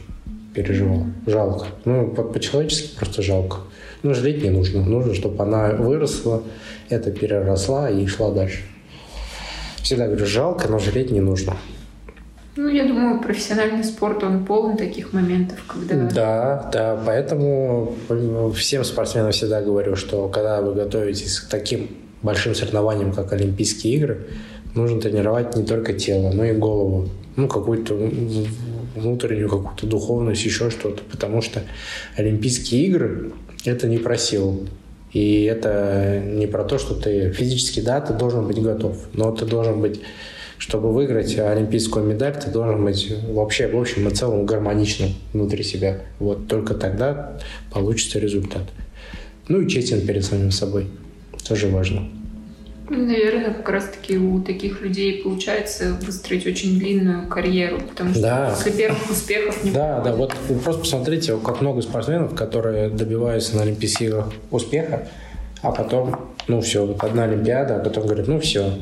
Переживал. Жалко. Ну, по- по-человечески просто жалко. Ну, жалеть не нужно. Нужно, чтобы она выросла, это переросла и шла дальше. Всегда говорю, жалко, но жалеть не нужно. Ну, я думаю, профессиональный спорт, он полон таких моментов, когда... Да, да, поэтому всем спортсменам всегда говорю, что когда вы готовитесь к таким большим соревнованиям, как Олимпийские игры, нужно тренировать не только тело, но и голову. Ну, какую-то внутреннюю какую-то духовность, еще что-то. Потому что Олимпийские игры – это не про силу. И это не про то, что ты физически, да, ты должен быть готов, но ты должен быть чтобы выиграть олимпийскую медаль, ты должен быть вообще в общем и целом гармоничным внутри себя. Вот только тогда получится результат. Ну и честен перед самим собой. Тоже важно. Ну, Наверное, как раз-таки у таких людей получается выстроить очень длинную карьеру, потому что Да. после первых успехов не Да, да, вот вы просто посмотрите, как много спортсменов, которые добиваются на Олимпийских успеха, а потом, ну все, вот одна Олимпиада, а потом говорят, ну все.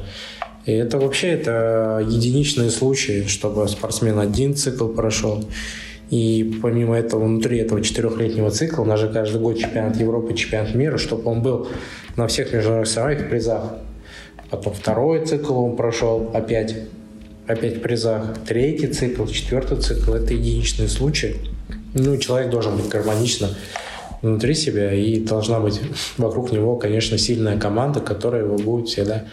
И это вообще это единичные случаи, чтобы спортсмен один цикл прошел. И помимо этого, внутри этого четырехлетнего цикла, у нас же каждый год чемпионат Европы, чемпионат мира, чтобы он был на всех международных соревнованиях в призах. Потом второй цикл он прошел опять, опять в призах. Третий цикл, четвертый цикл – это единичные случаи. Ну, человек должен быть гармонично внутри себя, и должна быть вокруг него, конечно, сильная команда, которая его будет всегда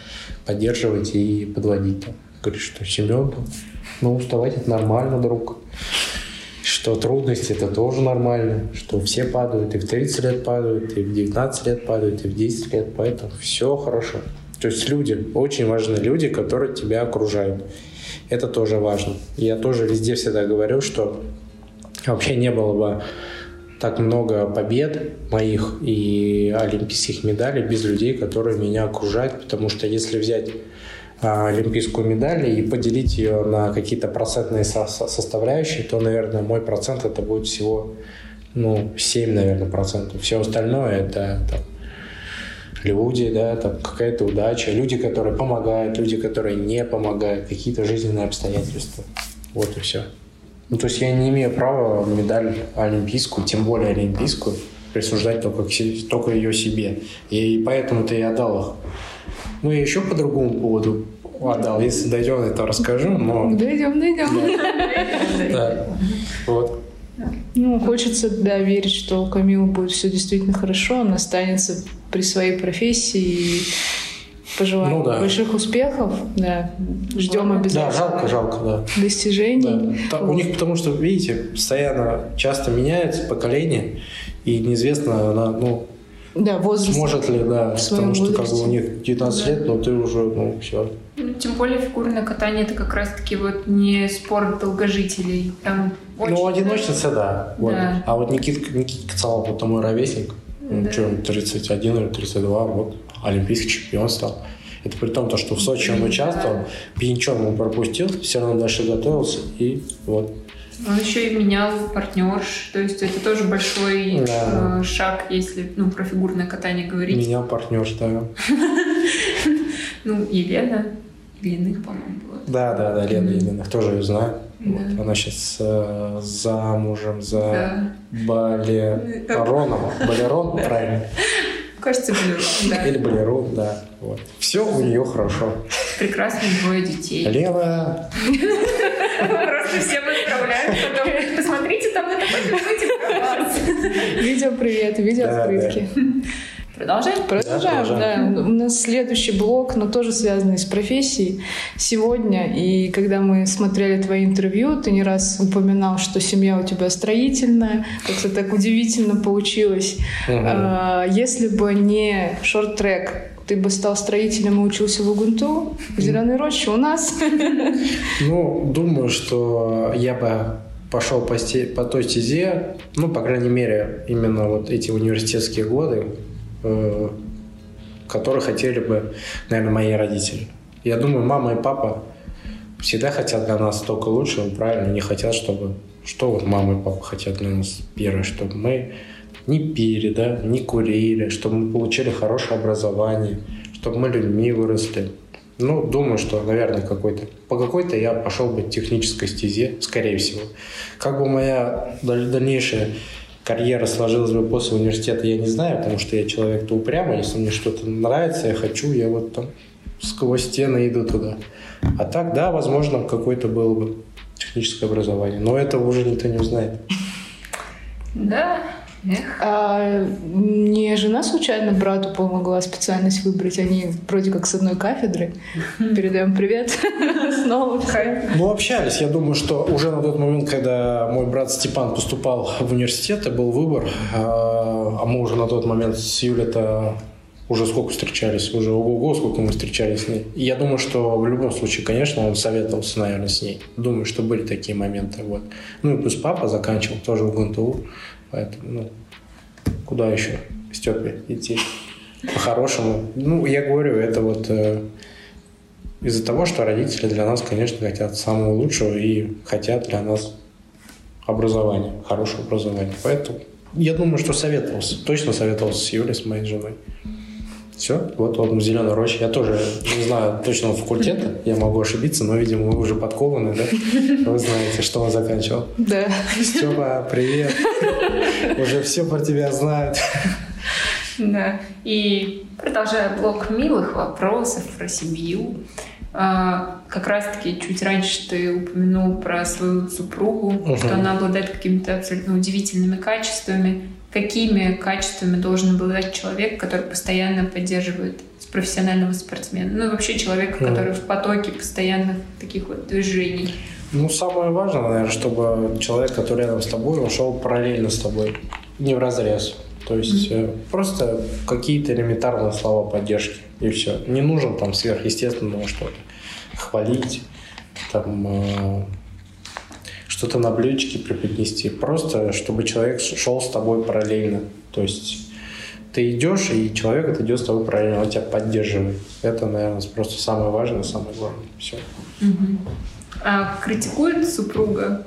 поддерживать и подводить. Говорит, что Семен, ну, уставать это нормально, друг. Что трудности это тоже нормально, что все падают, и в 30 лет падают, и в 19 лет падают, и в 10 лет, поэтому все хорошо. То есть люди, очень важны люди, которые тебя окружают. Это тоже важно. Я тоже везде всегда говорю, что вообще не было бы так много побед моих и олимпийских медалей без людей, которые меня окружают, потому что если взять а, олимпийскую медаль и поделить ее на какие-то процентные со- со- составляющие, то, наверное, мой процент это будет всего ну, 7, наверное, процентов. Все остальное это там, люди, да, там какая-то удача, люди, которые помогают, люди, которые не помогают, какие-то жизненные обстоятельства. Вот и все. Ну, то есть я не имею права медаль олимпийскую, тем более олимпийскую, присуждать только, к только ее себе. И поэтому-то я отдал их. Ну, и еще по другому поводу отдал. Если дойдем, это расскажу, но... Дойдем, дойдем. Да. Вот. Ну, хочется, да, верить, что у Камилы будет все действительно хорошо, она останется при своей профессии пожелаем Ну да. больших успехов. Да, ждем Да, Да, обязательно жалко, жалко, да. достижений. Да. У Вот. них, потому что, видите, постоянно часто меняется поколение, и неизвестно, на- ну, Да, возраст. Сможет ли, да, в своем потому что как бы возрасте. у них 19 Да. лет, но ты уже, ну, все. Ну, Тем более фигурное катание это как раз-таки вот не спорт долгожителей. Там очень... Ну, одиночница, да. Вот. Да. А вот Никит, Никита Кацалов, вот мой ровесник, ну, что, 31 или 32, вот, олимпийский чемпион стал. Это при том, то, что в Сочи он участвовал, Пьянчон он пропустил, все равно дальше готовился, и вот. Он еще и менял партнерш, то есть это тоже большой Да. э, шаг, если ну, про фигурное катание говорить. Меня партнер, да. Ну, Елена, Ильиных, по-моему, была. Да, да, да, Лена. Ильиных тоже ее знаю. Да. Вот. Она сейчас замужем за Да. Балероном. Балерон, правильно? Кажется, были, да. Или Балерон, да. Вот. Все у нее хорошо. Прекрасные двое детей. Лена, Просто всем отправляют потом. Посмотрите, там про вас. Видео привет, видео открытки. Продолжаем? Продолжаем, да. продолжаем. У нас следующий блок, но тоже связанный с профессией. Сегодня, и когда мы смотрели твои интервью, ты не раз упоминал, что семья у тебя строительная, как-то так удивительно получилось. А, Если бы не шорт-трек, ты бы стал строителем и учился в Угунту, в Зеленой роще у нас. Ну, думаю, что я бы пошел по, сте- по той стезе, ну, по крайней мере, именно вот эти университетские годы, которые хотели бы, наверное, мои родители. Я думаю, мама и папа всегда хотят для нас только лучшего, правильно, не хотят, чтобы... Что вот мама и папа хотят для нас? Первое, чтобы мы не пили, да, не курили, чтобы мы получили хорошее образование, чтобы мы людьми выросли. Ну, думаю, что, наверное, какой-то... По какой-то я пошел бы технической стезе, скорее всего. Как бы моя даль- дальнейшая карьера сложилась бы после университета, я не знаю, потому что я человек-то упрямый. Если мне что-то нравится, я хочу, я вот там сквозь стены иду туда. А так, да, возможно, какое-то было бы техническое образование. Но этого уже никто не узнает. Да. Эх. А не жена случайно брату помогла специальность выбрать? Они вроде как с одной кафедры. Передаем привет снова. Ну, общались. Я думаю, что уже на тот момент, когда мой брат Степан поступал в университет, и был выбор, а а мы уже на тот момент с Юлей-то уже сколько встречались, уже ого-го, сколько мы встречались с ней. И я думаю, что в любом случае, конечно, он советовался, наверное, с ней. Думаю, что были такие моменты. Вот. Ну и плюс папа заканчивал тоже в ГНТУ, поэтому, ну, куда еще Степе идти? По-хорошему. Ну, я говорю, это вот э, из-за того, что родители для нас, конечно, хотят самого лучшего и хотят для нас образования, хорошего образования. Поэтому я думаю, что советовался, точно советовался с Юлей, с моей женой. Все, вот он в зеленой роще. Я тоже не знаю точного факультета, я могу ошибиться, но, видимо, вы уже подкованы, да? Вы знаете, что он заканчивал. Да. Степа, привет. Уже все про тебя знают. Да. И продолжая блок милых вопросов про семью, а, как раз-таки чуть раньше ты упомянул про свою супругу, Мгм. что она обладает какими-то абсолютно удивительными качествами. Какими качествами должен обладать человек, который постоянно поддерживает профессионального спортсмена? Ну и вообще человека, Мгм. который в потоке постоянных таких вот движений. Ну, самое важное, наверное, чтобы человек, который рядом с тобой, он шел параллельно с тобой, не в разрез. То есть э, просто какие-то элементарные слова поддержки, и все. Не нужно там сверхъестественного что-то. Хвалить, там э, что-то на блюдечке преподнести. Просто, чтобы человек шел с тобой параллельно. То есть ты идешь, и человек это идет с тобой параллельно, он тебя поддерживает. Это, наверное, просто самое важное, самое главное. Все. А критикует супруга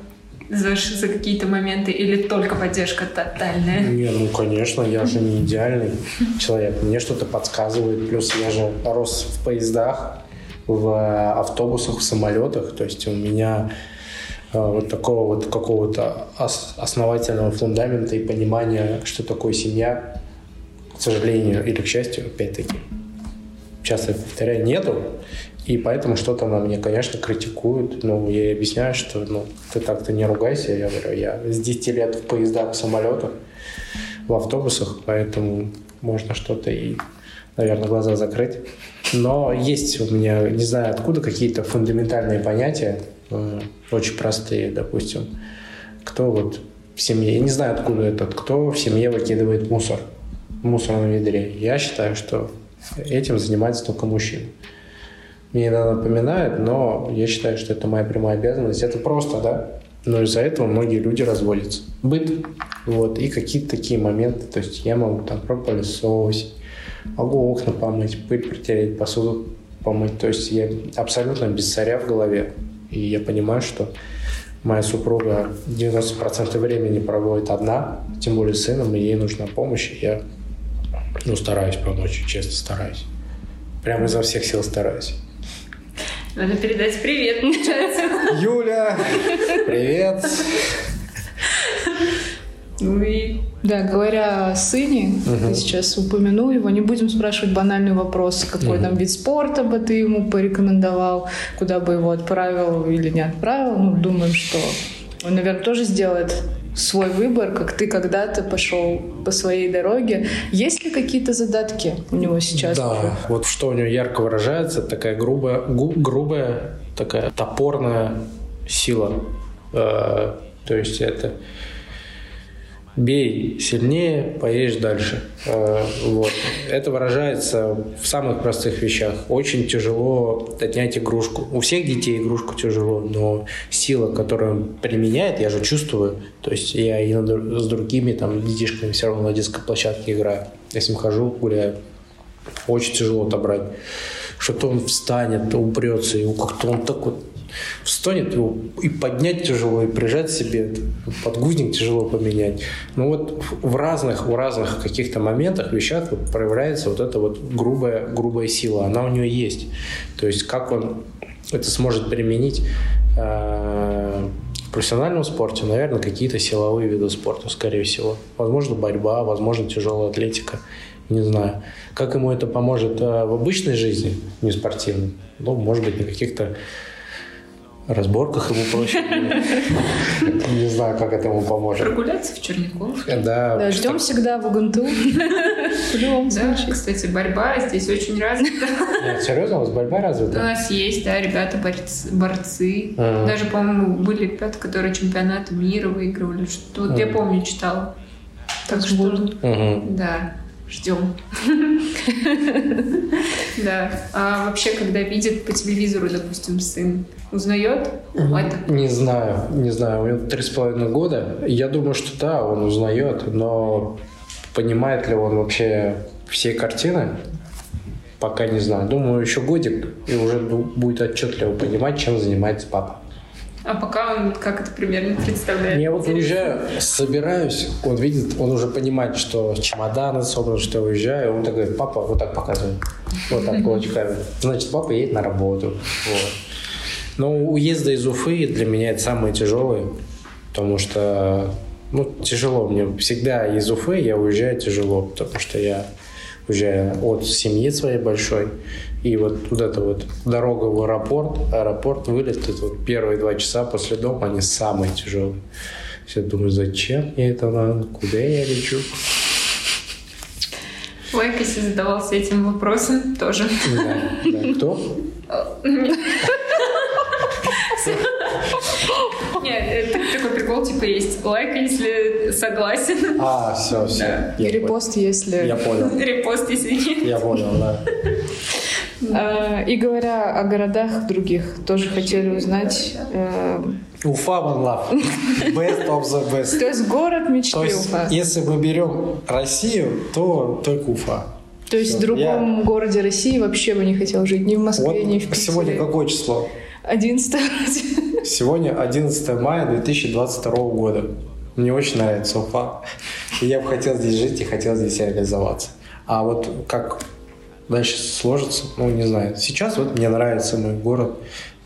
за, за какие-то моменты или только поддержка тотальная? Не, ну конечно, я же не идеальный человек. Мне что-то подсказывает. Плюс я же рос в поездах, в автобусах, в самолетах. То есть у меня вот такого вот какого-то ос- основательного фундамента и понимания, что такое семья, к сожалению или к счастью, опять-таки, часто повторяю, нету. И поэтому что-то она мне, конечно, критикует. Ну, я ей объясняю, что ну, ты так-то не ругайся. Я говорю, я с 10 лет в поездах, в самолетах, в автобусах, поэтому можно что-то и, наверное, глаза закрыть. Но есть у меня, не знаю откуда, какие-то фундаментальные понятия, э, очень простые, допустим. Кто вот в семье, я не знаю откуда этот, кто в семье выкидывает мусор. в мусорном ведре. Я считаю, что этим занимается только мужчина. Мне иногда напоминают, но я считаю, что это моя прямая обязанность. Это просто, да? Но из-за этого многие люди разводятся. Быт, вот, и какие-то такие моменты. То есть я могу там пропылесосить, могу окна помыть, пыль протереть, посуду помыть. То есть я абсолютно без царя в голове. И я понимаю, что моя супруга 90% времени проводит одна, тем более с сыном, и ей нужна помощь. И я ну, стараюсь помочь, честно стараюсь. Прямо изо всех сил стараюсь. Надо передать привет, получается. Юля, привет. Ну и да, говоря о сыне, угу. ты сейчас упомянул его, не будем спрашивать банальный вопрос, какой угу. там вид спорта бы ты ему порекомендовал, куда бы его отправил или не отправил. Ну, думаем, что он, наверное, тоже сделает свой выбор, как ты когда-то пошел по своей дороге. Есть ли какие-то задатки у него сейчас? Да, уже? вот что у него ярко выражается, такая грубая, грубая такая топорная сила. Э, то есть это бей сильнее, поедешь дальше. Э, вот. Это выражается в самых простых вещах. Очень тяжело отнять игрушку. У всех детей игрушку тяжело, но сила, которую он применяет, я же чувствую. То есть я и с другими там детишками все равно на детской площадке играю. Я с ним хожу, гуляю. Очень тяжело отобрать. Что-то он встанет, упрется, и как-то он так вот встанет, его и поднять тяжело, и прижать себе, подгузник тяжело поменять. Ну вот в разных, в разных каких-то моментах, вещах вот проявляется вот эта вот грубая, грубая сила. Она у него есть. То есть как он это сможет применить э, в профессиональном спорте, наверное, какие-то силовые виды спорта, скорее всего. Возможно, борьба, возможно, тяжелая атлетика. Не знаю. Как ему это поможет э, в обычной жизни, не спортивной? Ну, может быть, на каких-то разборках ему проще. Не знаю, как это ему поможет. Прогуляться в Черниковске. Э, да. да ждем всегда в УГНТУ. В любом случае. Кстати, борьба здесь очень развита. Нет, серьезно, у вас борьба развита? У нас есть, да, ребята борцы. Даже, по-моему, были ребята, которые чемпионаты мира выигрывали. Что я помню, читала. Так что, да ждем. Да. А вообще, когда видит по телевизору, допустим, сын, узнает это? Не знаю, не знаю. У него три с половиной года. Я думаю, что да, он узнает, но понимает ли он вообще все картины, пока не знаю. Думаю, еще годик, и уже будет отчетливо понимать, чем занимается папа. А пока он как это примерно представляет? Я вот уезжаю, собираюсь, он видит, он уже понимает, что чемоданы собраны, что я уезжаю, он так говорит, папа, вот так показывает, вот так кулачками. Значит, папа едет на работу. Вот. Но уезда из Уфы для меня это самое тяжелое, потому что ну, тяжело мне. Всегда из Уфы я уезжаю тяжело, потому что я уезжаю от семьи своей большой, и вот, вот эта вот дорога в аэропорт, аэропорт, вылет, это вот первые два часа после дома, они самые тяжелые. Все думаю, зачем мне это надо, куда я лечу? Лайкаси задавался этим вопросом тоже. Да, да. Кто? Нет, такой прикол, типа, есть лайк, если согласен. А, все, все. Репост, если... Я понял. Репост, если нет. Я понял, да. А, и говоря о городах других, тоже хотели узнать... Э, Уфа one love. Best of the best. То есть город мечты то есть, Уфа. Если мы берем Россию, то только Уфа. То есть Все. в другом Я... городе России вообще бы не хотел жить ни в Москве, вот ни в Питере. Сегодня какое число? 11 Сегодня 11 мая 2022 года. Мне очень нравится Уфа. И я бы хотел здесь жить и хотел здесь реализоваться. А вот как дальше сложится, ну, не знаю. Сейчас вот мне нравится мой город,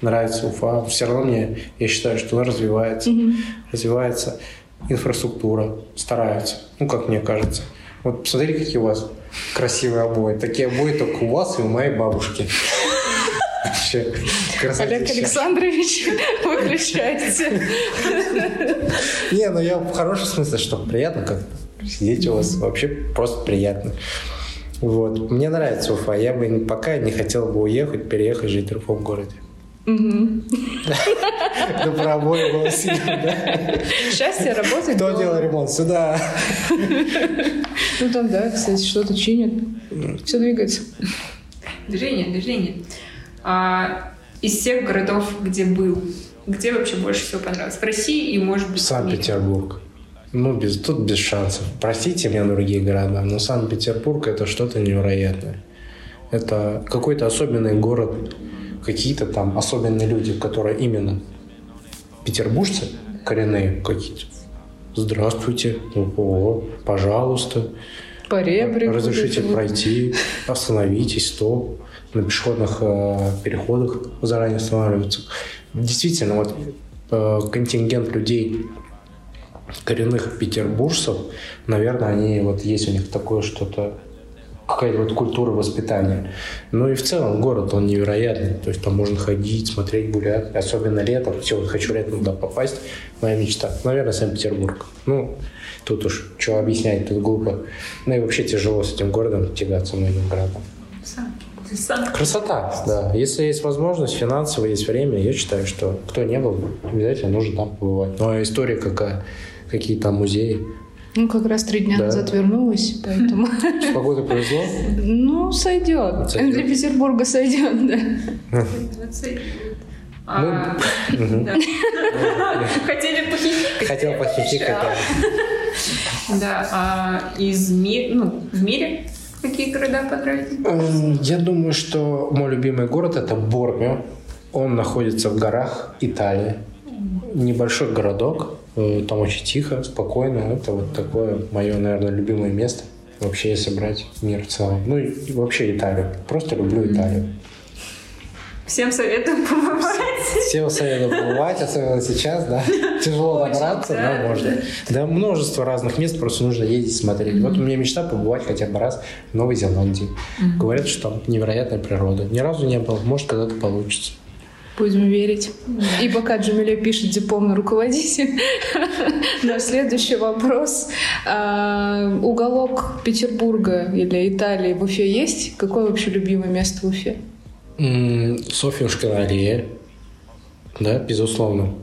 нравится Уфа. Все равно мне, я считаю, что он развивается. Mm-hmm. Развивается инфраструктура, стараются. Ну, как мне кажется. Вот посмотри, какие у вас красивые обои. Такие обои только у вас и у моей бабушки. Вообще, Олег Александрович, выключайте. Не, ну я в хорошем смысле, что приятно как сидеть у вас. Вообще просто приятно. Вот. Мне нравится Уфа. Я бы пока не хотел бы уехать, переехать, жить в другом городе. Добровольно было сильно, да? Счастье работает. Кто делал ремонт? Сюда. Ну там, да, кстати, что-то чинят. Все двигается. Движение, движение. А, из всех городов, где был, где вообще больше всего понравилось? В России и, может быть, Санкт-Петербург. Ну, без, тут без шансов. Простите меня, другие города, но Санкт-Петербург – это что-то невероятное. Это какой-то особенный город, какие-то там особенные люди, которые именно петербуржцы, коренные какие-то. Здравствуйте, о, пожалуйста. По ребрику. Разрешите пройти, остановитесь, стоп. На пешеходных э, переходах заранее останавливаться. Действительно, вот э, контингент людей, коренных петербуржцев, наверное, они вот есть у них такое что-то какая-то вот культура воспитания. Ну и в целом город, он невероятный. То есть там можно ходить, смотреть, гулять. Особенно летом. Все, вот хочу летом туда попасть. Моя мечта. Наверное, Санкт-Петербург. Ну, тут уж что объяснять, тут глупо. Ну и вообще тяжело с этим городом тягаться многим городом. Красота, да. Если есть возможность финансовая, есть время, я считаю, что кто не был, обязательно нужно там побывать. Ну а история какая, какие там музеи. Ну, как раз три дня Да. назад вернулась, поэтому... С погодой повезло. Ну, сойдет. Сойдет. Для Петербурга сойдет, да. Мгм. да. Хотели похихикать. Хотел похихикать. да. Да, а из ми- ну, в мире какие города понравились? М, Я думаю, что мой любимый город это Бормио. Он находится в горах Италии. Небольшой городок. Э, Там очень тихо, спокойно. Это вот такое мое, наверное, любимое место. Вообще, если брать мир в целом. Ну и вообще Италию. Просто люблю Италию. Всем советую побывать. Всем советую побывать, особенно сейчас, да. Тяжело Очень, добраться, да, но можно. Да, множество разных мест, просто нужно ездить, смотреть. Вот у меня мечта побывать хотя бы раз в Новой Зеландии. Говорят, что там невероятная природа. Ни разу не был, может, когда-то получится. Будем верить. И пока Джамиле пишет дипломный руководитель, наш следующий вопрос. А, Уголок Петербурга или Италии в Уфе есть? Какое вообще любимое место в Уфе? М, Софьюшкина аллея, да, безусловно.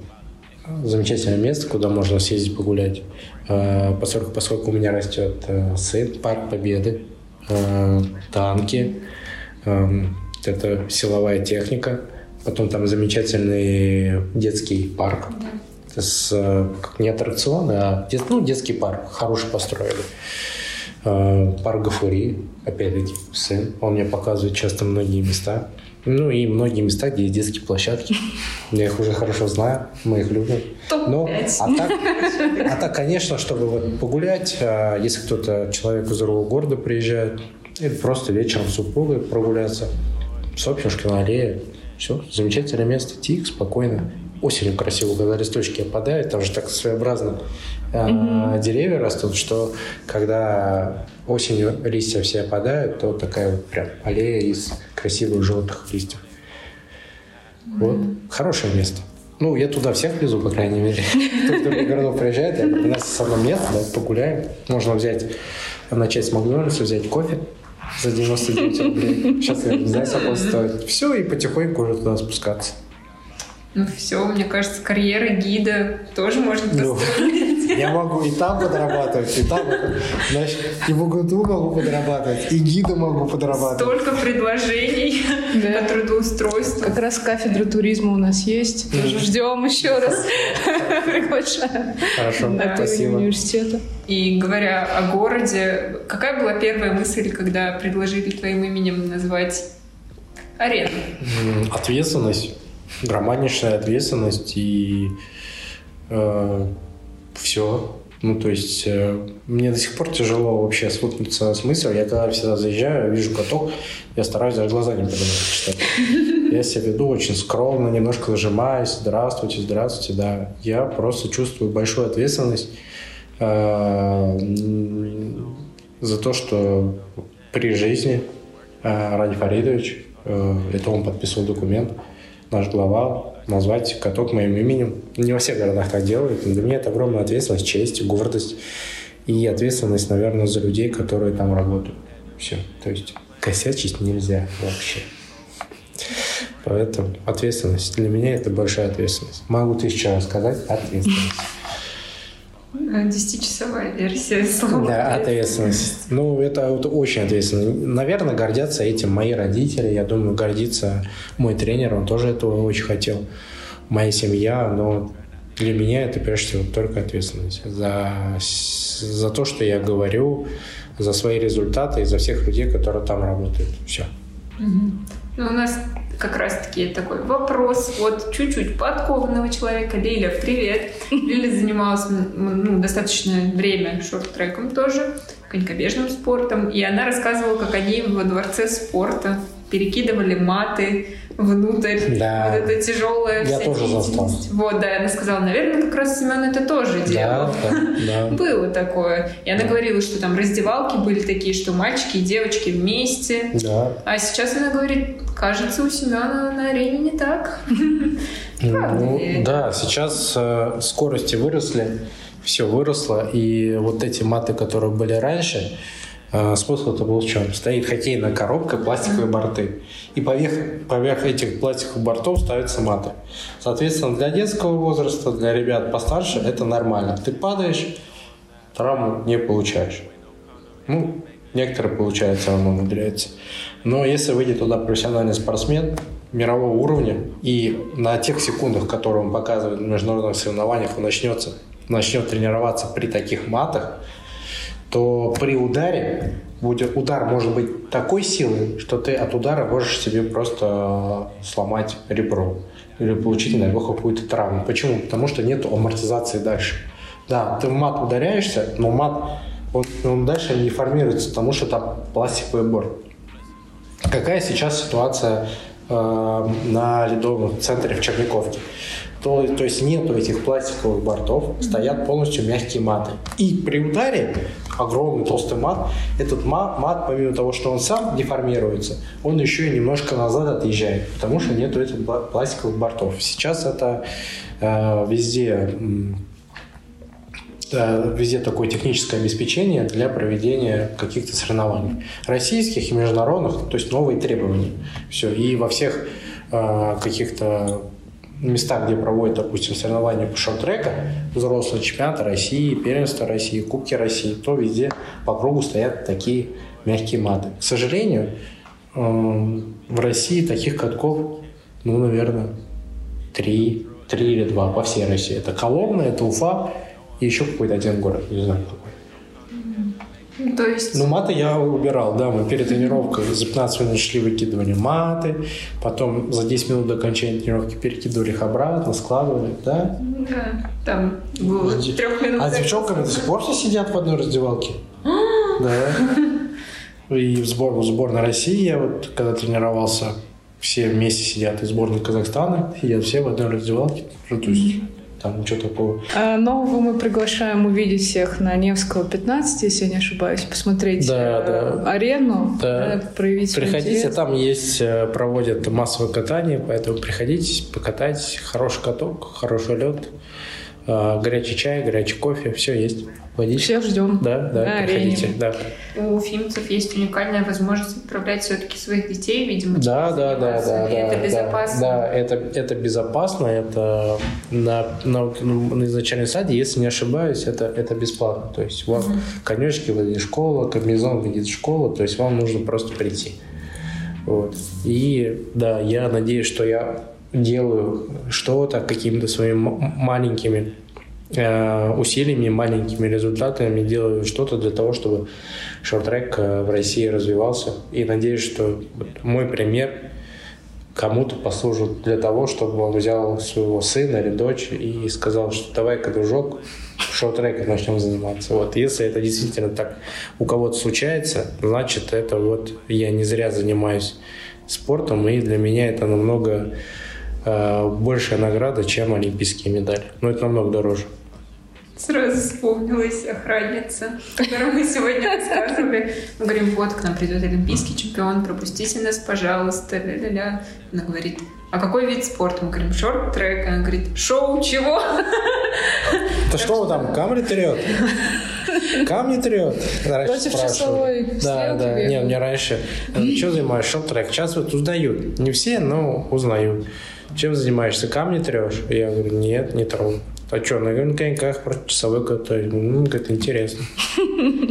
Замечательное место, куда можно съездить погулять. А, Поскольку, поскольку у меня растет э, сын, парк Победы, э, танки, это силовая техника, потом там замечательный детский парк. С, э, не аттракцион, а дет- ну, детский парк, хороший построили. Э, Парк Гафури, опять-таки, сын. Он мне показывает часто многие места. Ну и многие места, где есть детские площадки. Я их уже хорошо знаю, мы их любим. Но, а, так, а так, конечно, чтобы вот погулять, а, если кто-то, человек из другого города приезжает, или просто вечером с супругой прогуляться, Собчинская аллея, все, замечательное место, тихо, спокойно. Осенью красиво, когда листочки опадают, там же так своеобразно а, деревья растут, что когда осенью листья все опадают, то такая вот прям аллея из красивых желтых листьев. Вот. Хорошее место. Ну, я туда всех везу, по крайней мере. Кто из других городов приезжает, я у нас есть одно место, давайте погуляем. Можно взять, начать с Макдональдса, взять кофе за 99 рублей. Сейчас я не знаю, сколько стоит. Все, и потихоньку уже туда спускаться. Ну все, мне кажется, карьера гида тоже можно Ну, построить. я могу и там подрабатывать, и там. Значит, и в УГТУ могу подрабатывать, и гида могу подрабатывать. Столько предложений Да. по трудоустройству. Как раз кафедра туризма у нас есть. Тоже ждем еще раз. Приглашаем Хорошо, спасибо. университета. И говоря о городе, какая была первая мысль, когда предложили твоим именем назвать арену? Ответственность, громаднейшая ответственность и все. Ну, то есть, э, мне до сих пор тяжело вообще свыкнуться с мыслью. Я когда всегда заезжаю, вижу каток, я стараюсь даже глаза не поднимать. Я себя веду очень скромно, немножко зажимаюсь. Здравствуйте, здравствуйте, да. Я просто чувствую большую ответственность э, за то, что при жизни э, Ради Фаридович, э, это он подписывал документ, наш глава, назвать каток моим именем. Не во всех городах так делают. Для меня это огромная ответственность, честь, гордость и ответственность, наверное, за людей, которые там работают. Все. То есть косячить нельзя вообще. Поэтому ответственность. Для меня это большая ответственность. Могу тысячу раз сказать ответственность. Десятичасовая версия слова. Да, ответственность. Ну, это, это очень ответственно. Наверное, гордятся этим мои родители. Я думаю, гордится мой тренер. Он тоже этого очень хотел. Моя семья. Но для меня это, прежде всего, только ответственность. За, за то, что я говорю, за свои результаты и за всех людей, которые там работают. Все. Ну, у нас как раз-таки такой вопрос от чуть-чуть подкованного человека. Лиля, привет. Лиля занималась ну, достаточное время шорт-треком тоже, конькобежным спортом, и она рассказывала, как они во дворце спорта перекидывали маты внутрь. Да. Вот это тяжелое Я тоже застал. Вот, да, она сказала, наверное, как раз Семен это тоже делал. Да, да, да. Было такое. И она да. говорила, что там раздевалки были такие, что мальчики и девочки вместе. Да. А сейчас она говорит, кажется, у Семена на арене не так. Ну, да, сейчас э, скорости выросли, все выросло, и вот эти маты, которые были раньше, э, смысл это был в чем? Стоит хоккейная коробка, пластиковые борты, и поверх, поверх этих пластиковых бортов ставятся маты. Соответственно, для детского возраста, для ребят постарше это нормально. Ты падаешь, травму не получаешь. Ну, некоторые получают, все равно умудряются. Но если выйдет туда профессиональный спортсмен мирового уровня, и на тех секундах, которые он показывает на международных соревнованиях, он начнется, начнет тренироваться при таких матах, то при ударе будет удар может быть такой силы, что ты от удара можешь себе просто сломать ребро или получить, на бог, какую-то травму. Почему? Потому что нет амортизации дальше. Да, ты в мат ударяешься, но мат он, он дальше не формируется, потому что там пластиковый борт. Какая сейчас ситуация э, на ледовом центре в Черниковке? То, то есть нету этих пластиковых бортов, стоят полностью мягкие маты. И при ударе огромный толстый мат, этот мат, мат, помимо того, что он сам деформируется, он еще и немножко назад отъезжает, потому что нету этих пластиковых бортов. Сейчас это э, везде везде такое техническое обеспечение для проведения каких-то соревнований. Российских и международных, то есть новые требования. Все. И во всех э, каких-то местах, где проводят, допустим, соревнования по шорт-трека, взрослые чемпионаты России, первенство России, Кубки России, то везде по кругу стоят такие мягкие маты. К сожалению, э, в России таких катков, ну, наверное, три, три или два по всей России. Это Коломна, это Уфа, и еще какой-то один город, не знаю. То есть... Ну, маты я убирал, да, мы перед тренировкой за 15 минут шли выкидывали маты, потом за 10 минут до окончания тренировки перекидывали их обратно, складывали, да? Да, там было трех минут. А девчонками до сих пор все сидят в одной раздевалке? да. И в, сбор, в сборной России я вот, когда тренировался, все вместе сидят, из сборной Казахстана сидят все в одной раздевалке. Ну, то есть там ничего такого. А нового мы приглашаем увидеть всех на Невского 15, если я не ошибаюсь, посмотреть да, э, да. арену, да. Да, проявить Приходите, интерес. там есть, э, проводят массовое катание, поэтому приходите, покатайтесь, хороший каток, хороший лед, горячий чай, горячий кофе, все есть. Водичка. Всех ждем. Да, да, на приходите. арене. Да. У уфимцев есть уникальная возможность отправлять все-таки своих детей, видимо. Да, да, да, да, и да. это да, безопасно. Да, это, это безопасно, это на, на, на изначальной стадии, если не ошибаюсь, это, это бесплатно. То есть вам mm-hmm. конечки выйдет школа, комбинезон выйдет школа, то есть вам нужно просто прийти. Вот. И да, я надеюсь, что я делаю что-то какими-то своими маленькими Э, усилиями, маленькими результатами делаю что-то для того, чтобы шорт-трек э, в России развивался. И надеюсь, что мой пример кому-то послужит для того, чтобы он взял своего сына или дочь и сказал, что давай-ка, дружок, шорт-треком начнем заниматься. Вот если это действительно так у кого-то случается, значит, это вот я не зря занимаюсь спортом, и для меня это намного большая награда, чем олимпийские медали. Но это намного дороже. Сразу вспомнилась охранница, которую мы сегодня рассказывали. Мы говорим, вот, к нам придет олимпийский чемпион, пропустите нас, пожалуйста, ля-ля-ля. Она говорит, а какой вид спорта? Мы говорим, шорт-трек. Она говорит, шоу чего? Да что вы там, камри трет? Камни трет? Против часовой Да, да. Не, мне раньше, что занимаешься? Шел-трек. Сейчас вот узнают. Не все, но узнают. Чем занимаешься? Камни трешь? Я говорю, нет, не трогаю. А что, на коньках против часовой катаюсь. Ну, как интересно.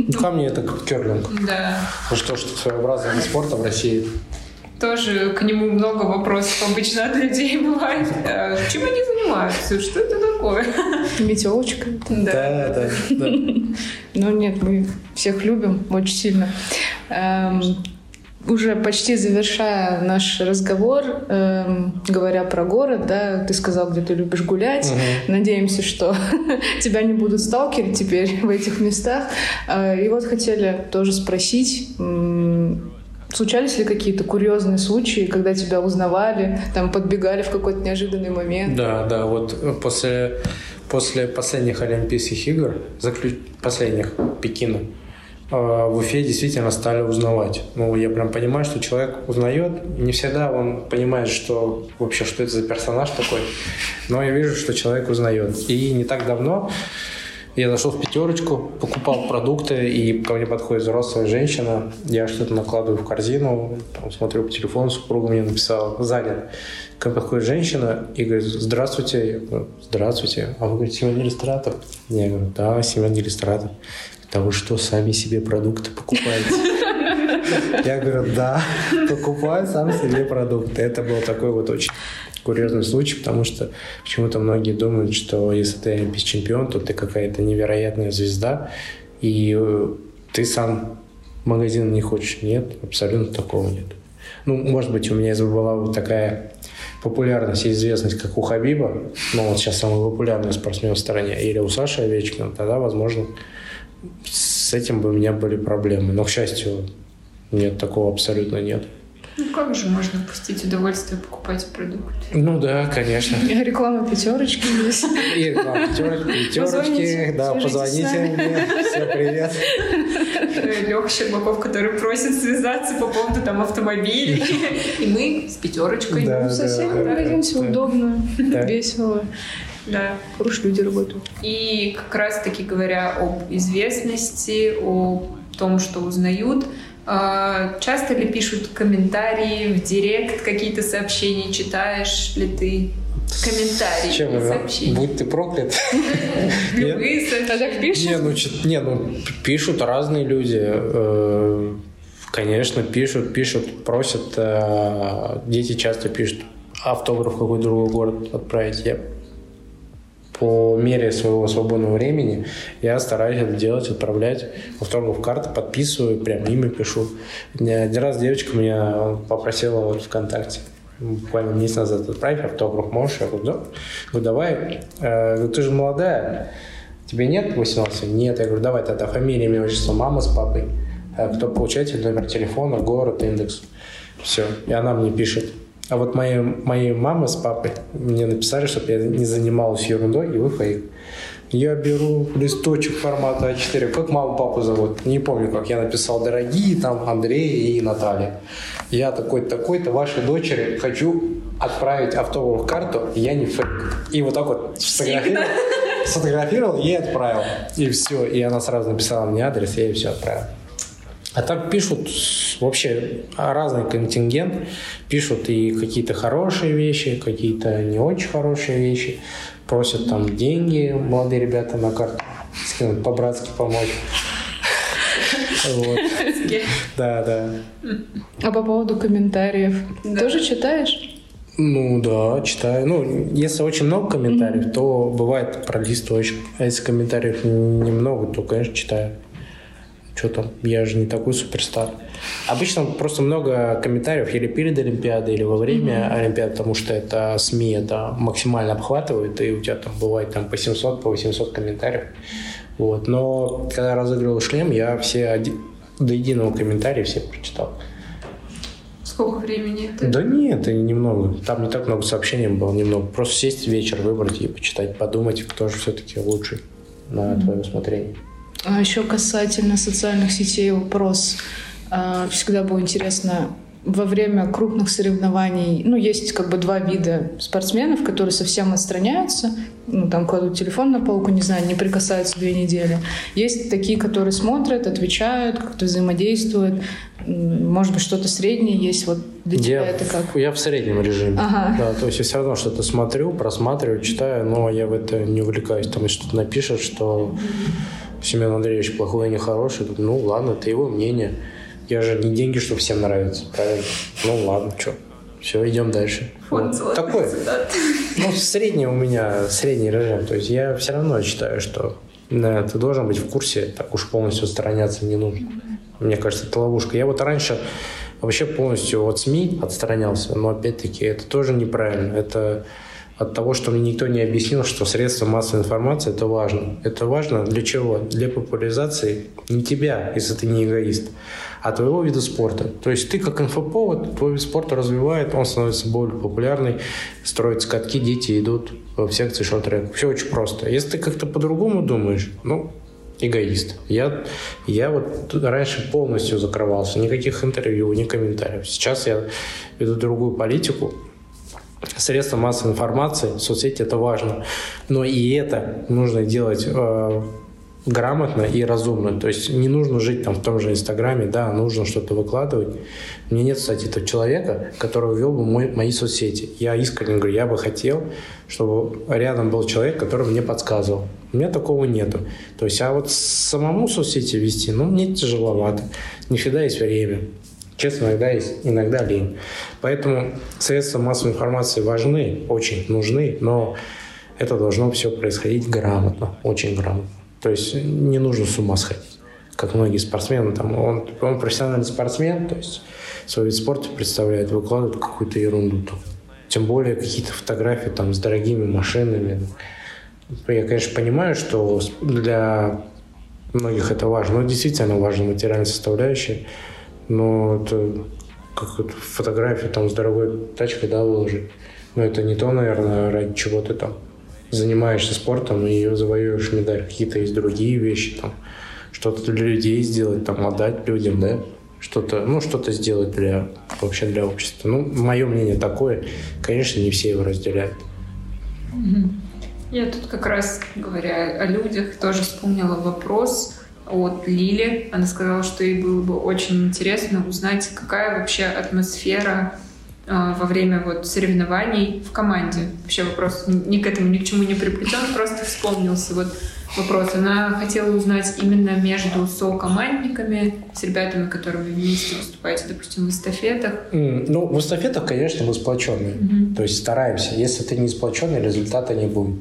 Ну, камни это как керлинг. Да. Ну что, что своеобразный вид спорта в России тоже к нему много вопросов обычно от людей бывает. А чем они занимаются? Что это такое? Метелочка. Да, да, да. Ну нет, мы всех любим очень сильно. Уже почти завершая наш разговор, эм, говоря про город, да, ты сказал, где ты любишь гулять. Угу. Надеемся, что тебя не будут сталкерить теперь в этих местах. Э, и вот хотели тоже спросить, Случались ли какие-то курьезные случаи, когда тебя узнавали, там подбегали в какой-то неожиданный момент? Да, да, вот после, после последних Олимпийских игр, заключ... последних Пекина, в Уфе действительно стали узнавать. Ну, я прям понимаю, что человек узнает. Не всегда он понимает, что вообще, что это за персонаж такой. Но я вижу, что человек узнает. И не так давно я зашел в пятерочку, покупал продукты, и ко мне подходит взрослая женщина. Я что-то накладываю в корзину, там, смотрю по телефону, супруга мне написала, занят. Ко мне подходит женщина и говорит, здравствуйте. Я говорю, здравствуйте. А вы говорите, семейный иллюстратор? Я говорю, да, семейный иллюстратор. Да вы что, сами себе продукты покупаете? Я говорю, да, покупаю сам себе продукты. Это был такой вот очень курьезный случай, потому что почему-то многие думают, что если ты олимпийский чемпион, то ты какая-то невероятная звезда, и э, ты сам магазин не хочешь. Нет, абсолютно такого нет. Ну, может быть, у меня была вот такая популярность и известность, как у Хабиба, но вот сейчас самый популярный спортсмен в стране, или у Саши Овечкина, тогда, возможно, с этим бы у меня были проблемы. Но, к счастью, нет, такого абсолютно нет. Ну как же можно впустить удовольствие покупать продукты? Ну да, конечно. И реклама пятерочки есть. И реклама пятерочки, пятерочки, да, позвоните мне. Все, привет. Леха Щербаков, который просит связаться по поводу там автомобилей. И мы с пятерочкой. Да, ну, совсем да, пройдемся удобно, весело. Да. Хорошие люди работают. И как раз-таки говоря об известности, о том, что узнают, а, часто ли пишут комментарии в директ, какие-то сообщения читаешь ли ты? Комментарии, Чем сообщения. Будь ты проклят. Любые сообщения. пишут? Не, ну, не, ну, пишут разные люди. Э, конечно, пишут, пишут, просят. Э, дети часто пишут автограф в какой другой город отправить. Я по мере своего свободного времени я стараюсь это делать, отправлять автограф карты, подписываю, прям имя пишу. Один раз девочка меня попросила вот ВКонтакте буквально месяц назад отправить автограф, можешь? Я говорю, да. Говорю, давай. Я говорю, ты же молодая, тебе нет 18? Нет. Я говорю, давай тогда фамилия, имя, отчество, мама с папой. А кто получатель, номер телефона, город, индекс. Все. И она мне пишет, а вот мои, мои мама с папой мне написали, чтобы я не занималась ерундой, и вы фейк. Я беру листочек формата А4. Как маму папу зовут? Не помню, как. Я написал, дорогие там Андрей и Наталья. Я такой-то, такой-то вашей дочери хочу отправить автограф карту, я не фейк. И вот так вот сфотографировал, сфотографировал и отправил. И все. И она сразу написала мне адрес, я ей все отправил. А так пишут вообще разный контингент. Пишут и какие-то хорошие вещи, какие-то не очень хорошие вещи. Просят там деньги молодые ребята на карту по-братски помочь. Вот. Да, да. А по поводу комментариев, да. тоже читаешь? Ну да, читаю. Ну, если очень много комментариев, mm-hmm. то бывает пролистываю очень. А если комментариев немного, то, конечно, читаю что там, я же не такой суперстар. Обычно просто много комментариев или перед Олимпиадой, или во время mm-hmm. Олимпиады, потому что это СМИ это максимально обхватывает, и у тебя там бывает там по 700, по 800 комментариев. Вот. Но когда я разыгрывал шлем, я все оди... до единого комментария все прочитал. Сколько времени это? Да нет, это немного. Там не так много сообщений было, немного. Просто сесть вечер, выбрать и почитать, подумать, кто же все-таки лучший на mm-hmm. твое усмотрение. А еще касательно социальных сетей вопрос. А, всегда было интересно, во время крупных соревнований, ну, есть как бы два вида спортсменов, которые совсем отстраняются, ну, там кладут телефон на полку, не знаю, не прикасаются две недели. Есть такие, которые смотрят, отвечают, как-то взаимодействуют. Может быть, что-то среднее есть. Вот для я, тебя это как? Я в среднем режиме. Ага. Да, то есть я все равно что-то смотрю, просматриваю, читаю, но я в это не увлекаюсь. Там что-то напишет, что Семен Андреевич плохой, а не хороший. Ну, ладно, это его мнение. Я же не деньги, чтобы всем нравится, правильно? Ну ладно, что. Все, идем дальше. Вот. вот. Такой. Ну, средний у меня, средний режим. То есть я все равно считаю, что да, ты должен быть в курсе, так уж полностью отстраняться не нужно. Мне кажется, это ловушка. Я вот раньше вообще полностью от СМИ отстранялся, но опять-таки это тоже неправильно. Это от того, что мне никто не объяснил, что средства массовой информации это важно. Это важно для чего? Для популяризации не тебя, если ты не эгоист, а твоего вида спорта. То есть ты как инфоповод, твой вид спорта развивает, он становится более популярный, строятся катки, дети идут в секции шорт-трек. Все очень просто. Если ты как-то по-другому думаешь, ну, эгоист. Я, я вот раньше полностью закрывался. Никаких интервью, ни комментариев. Сейчас я веду другую политику средства массовой информации, соцсети это важно. Но и это нужно делать э, грамотно и разумно. То есть не нужно жить там в том же Инстаграме, да, нужно что-то выкладывать. У меня нет, кстати, этого человека, который вел бы мой, мои соцсети. Я искренне говорю, я бы хотел, чтобы рядом был человек, который мне подсказывал. У меня такого нету. То есть, а вот самому соцсети вести, ну, мне тяжеловато. Не всегда есть время. Честно, иногда есть, иногда лень. Поэтому средства массовой информации важны, очень нужны, но это должно все происходить грамотно, очень грамотно. То есть не нужно с ума сходить, как многие спортсмены. Там, он, он профессиональный спортсмен, то есть свой вид спорта представляет, выкладывает какую-то ерунду. Там. Тем более какие-то фотографии там, с дорогими машинами. Я, конечно, понимаю, что для многих это важно, но действительно важна материальная составляющая. Но это как вот фотографию там с дорогой тачкой, да, выложить. Но это не то, наверное, ради чего ты там занимаешься спортом и завоюешь медаль. Какие-то есть другие вещи, там, что-то для людей сделать, там, отдать людям, да, что-то, ну, что-то сделать для, вообще для общества. Ну, мое мнение такое. Конечно, не все его разделяют. Я тут как раз, говоря о людях, тоже вспомнила вопрос, от Лили. Она сказала, что ей было бы очень интересно узнать, какая вообще атмосфера э, во время вот соревнований в команде. Вообще вопрос ни к этому ни к чему не приплетен, просто вспомнился вот вопрос. Она хотела узнать именно между сокомандниками, с ребятами, которыми вместе выступаете, допустим, в эстафетах. Mm, ну, в эстафетах, конечно, мы сплоченные. Mm-hmm. То есть стараемся. Если ты не сплоченный, результата не будет.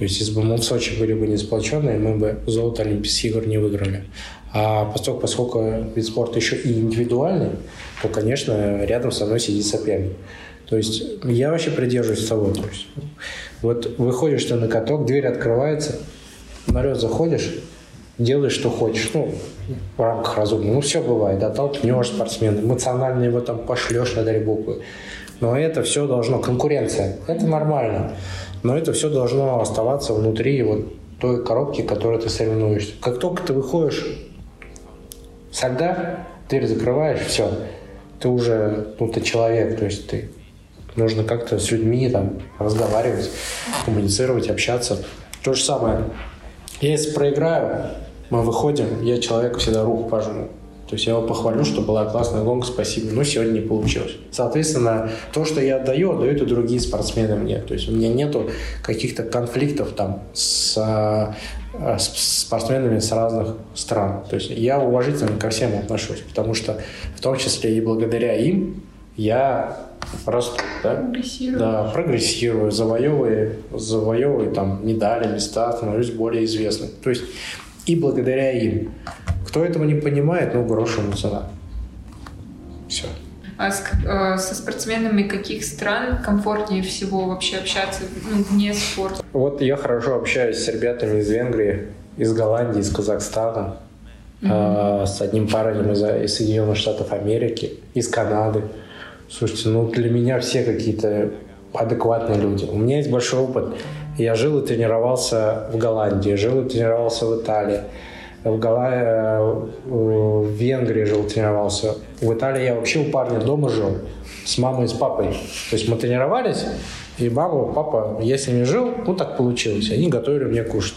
То есть, если бы мы в Сочи были бы не сплоченные, мы бы золото Олимпийских игр не выиграли. А поскольку, поскольку вид спорта еще и индивидуальный, то, конечно, рядом со мной сидит соперник. То есть я вообще придерживаюсь того. То есть, вот выходишь ты на каток, дверь открывается, на лед заходишь, делаешь, что хочешь. Ну, в рамках разумного. Ну, все бывает. Да, толкнешь спортсмена, эмоционально его там пошлешь на три буквы. Но это все должно, конкуренция, это нормально. Но это все должно оставаться внутри вот той коробки, в которой ты соревнуешься. Как только ты выходишь с льда, дверь закрываешь, все, ты уже, ну, ты человек, то есть ты нужно как-то с людьми там разговаривать, коммуницировать, общаться. То же самое. Я если проиграю, мы выходим, я человеку всегда руку пожму. То есть я его похвалю, что была классная гонка, спасибо, но сегодня не получилось. Соответственно, то, что я отдаю, отдают и другие спортсмены мне. То есть у меня нету каких-то конфликтов там с, э, с спортсменами с разных стран. То есть я уважительно ко всем отношусь, потому что в том числе и благодаря им я расту, да? Прогрессирую. Да, прогрессирую, завоевываю, завоевываю там медали, места, становлюсь более известным. То есть и благодаря им. Кто этого не понимает, ну, грош ему цена. Все. А с, э, со спортсменами каких стран комфортнее всего вообще общаться ну, вне спорта? Вот я хорошо общаюсь с ребятами из Венгрии, из Голландии, из Казахстана, mm-hmm. э, с одним парнем из, из Соединенных Штатов Америки, из Канады. Слушайте, ну для меня все какие-то адекватные люди. У меня есть большой опыт. Я жил и тренировался в Голландии, жил и тренировался в Италии в Галае, в Венгрии жил, тренировался. В Италии я вообще у парня дома жил с мамой и с папой. То есть мы тренировались, и мама, папа, я с ними жил, ну так получилось. Они готовили мне кушать.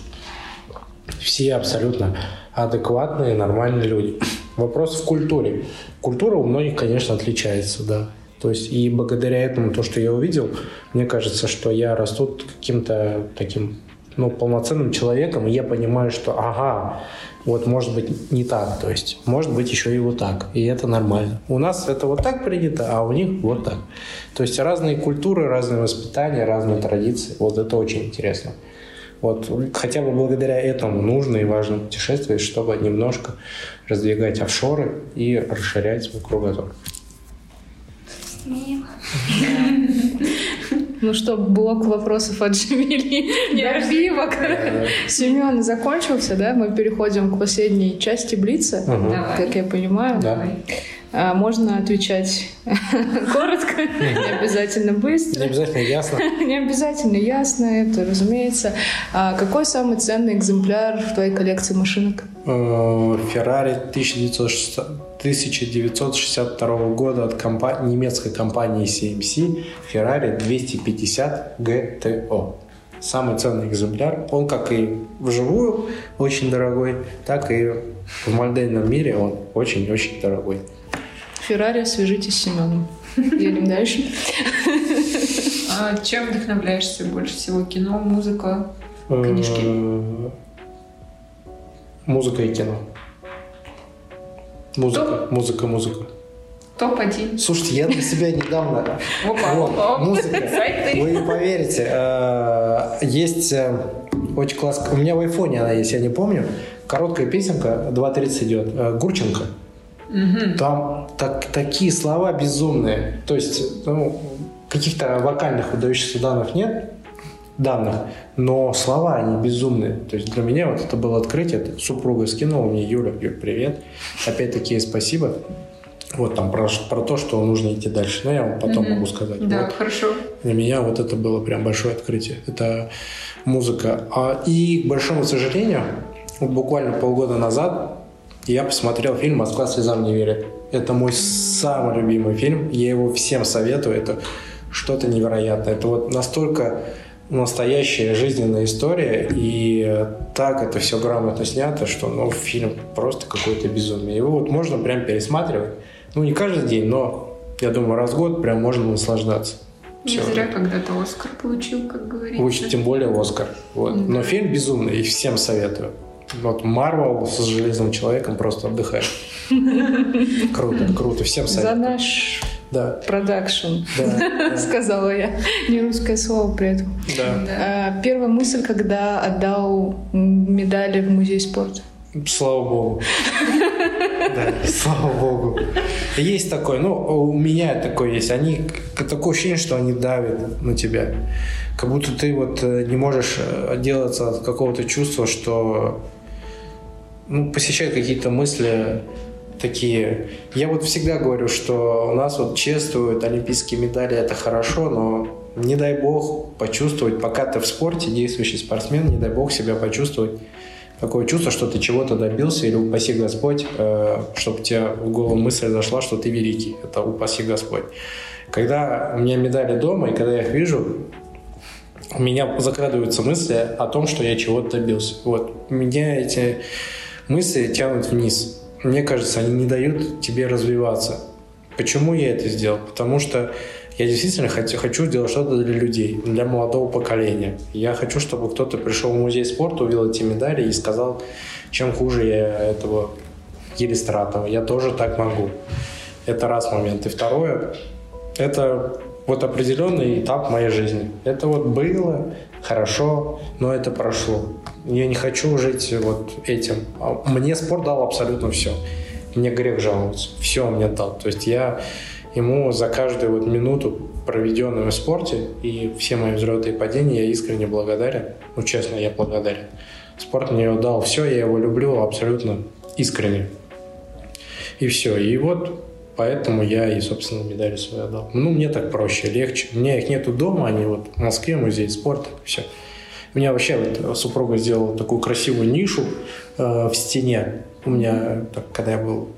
Все абсолютно адекватные, нормальные люди. Вопрос в культуре. Культура у многих, конечно, отличается, да. То есть и благодаря этому, то, что я увидел, мне кажется, что я расту каким-то таким ну, полноценным человеком, и я понимаю, что ага, вот может быть не так, то есть может быть еще и вот так, и это нормально. У нас это вот так принято, а у них вот так. То есть разные культуры, разные воспитания, разные традиции, вот это очень интересно. Вот хотя бы благодаря этому нужно и важно путешествовать, чтобы немножко раздвигать офшоры и расширять свой кругозор. Ну что, блок вопросов от Джамили Нервивок. Семен закончился, да? Мы переходим к последней части Блица, как я понимаю. А, можно отвечать коротко, не обязательно быстро. Не обязательно ясно. Не обязательно ясно, это разумеется. А какой самый ценный экземпляр в твоей коллекции машинок? Феррари 1962 года от компа- немецкой компании CMC Ferrari 250 GTO. Самый ценный экземпляр. Он как и вживую очень дорогой, так и в модельном мире он очень-очень дорогой. Феррари, свяжитесь с Семеном. Едем дальше. А чем вдохновляешься больше всего? Кино, музыка, книжки? Э, музыка и кино. Музыка, Топ? музыка, музыка. Топ-1. Слушайте, я для себя недавно... Опа, вот, музыка. Вы не поверите. Э, есть э, очень классная... У меня в айфоне она есть, я не помню. Короткая песенка, 2.30 идет. Гурченко. Угу. Там так, такие слова безумные. То есть, ну, каких-то вокальных выдающихся данных нет, данных, но слова, они безумные. То есть для меня вот это было открытие. Это супруга скинула мне, Юля, Юль, привет. Опять-таки спасибо. Вот там про, про то, что нужно идти дальше. Но я вам потом mm могу сказать. Да, вот. хорошо. Для меня вот это было прям большое открытие. Это музыка. А, и, к большому сожалению, вот буквально полгода назад я посмотрел фильм «Москва слезам не верит». Это мой самый любимый фильм. Я его всем советую. Это что-то невероятное. Это вот настолько настоящая жизненная история, и так это все грамотно снято, что ну, фильм просто какое-то безумие. Его вот можно прям пересматривать. Ну, не каждый день, но, я думаю, раз в год прям можно наслаждаться. Не все. зря когда-то Оскар получил, как говорится. Очень, тем более Оскар. Вот. Да. Но фильм безумный, и всем советую. Вот Марвел с Железным Человеком просто отдыхает. Круто, круто. Всем советую. За наш да. продакшн, да, сказала я. Не русское слово при этом. Да. А, первая мысль, когда отдал медали в музей спорта. Слава богу. Да, слава богу. Есть такое, ну, у меня такое есть. Они, такое ощущение, что они давят на тебя. Как будто ты вот э, не можешь э, отделаться от какого-то чувства, что ну, посещают какие-то мысли такие. Я вот всегда говорю, что у нас вот чествуют олимпийские медали, это хорошо, но не дай бог почувствовать, пока ты в спорте, действующий спортсмен, не дай бог себя почувствовать такое чувство, что ты чего-то добился, или упаси Господь, э, чтобы тебе в голову мысль зашла, что ты великий. Это упаси Господь. Когда у меня медали дома, и когда я их вижу, у меня закрадываются мысли о том, что я чего-то добился. Вот. Меня эти мысли тянут вниз. Мне кажется, они не дают тебе развиваться. Почему я это сделал? Потому что я действительно хочу, сделать что-то для людей, для молодого поколения. Я хочу, чтобы кто-то пришел в музей спорта, увидел эти медали и сказал, чем хуже я этого Елистратова. Я тоже так могу. Это раз момент. И второе, это вот определенный этап моей жизни. Это вот было хорошо, но это прошло. Я не хочу жить вот этим. А мне спорт дал абсолютно все. Мне грех жаловаться. Все он мне дал. То есть я ему за каждую вот минуту, проведенную в спорте, и все мои взлеты и падения, я искренне благодарен. Ну, честно, я благодарен. Спорт мне дал все, я его люблю абсолютно искренне. И все. И вот Поэтому я и, собственно, медали свои отдал. Ну, мне так проще, легче. У меня их нету дома, они вот в Москве, музей спорта, все. У меня вообще вот супруга сделала такую красивую нишу э, в стене. У меня, так, когда я был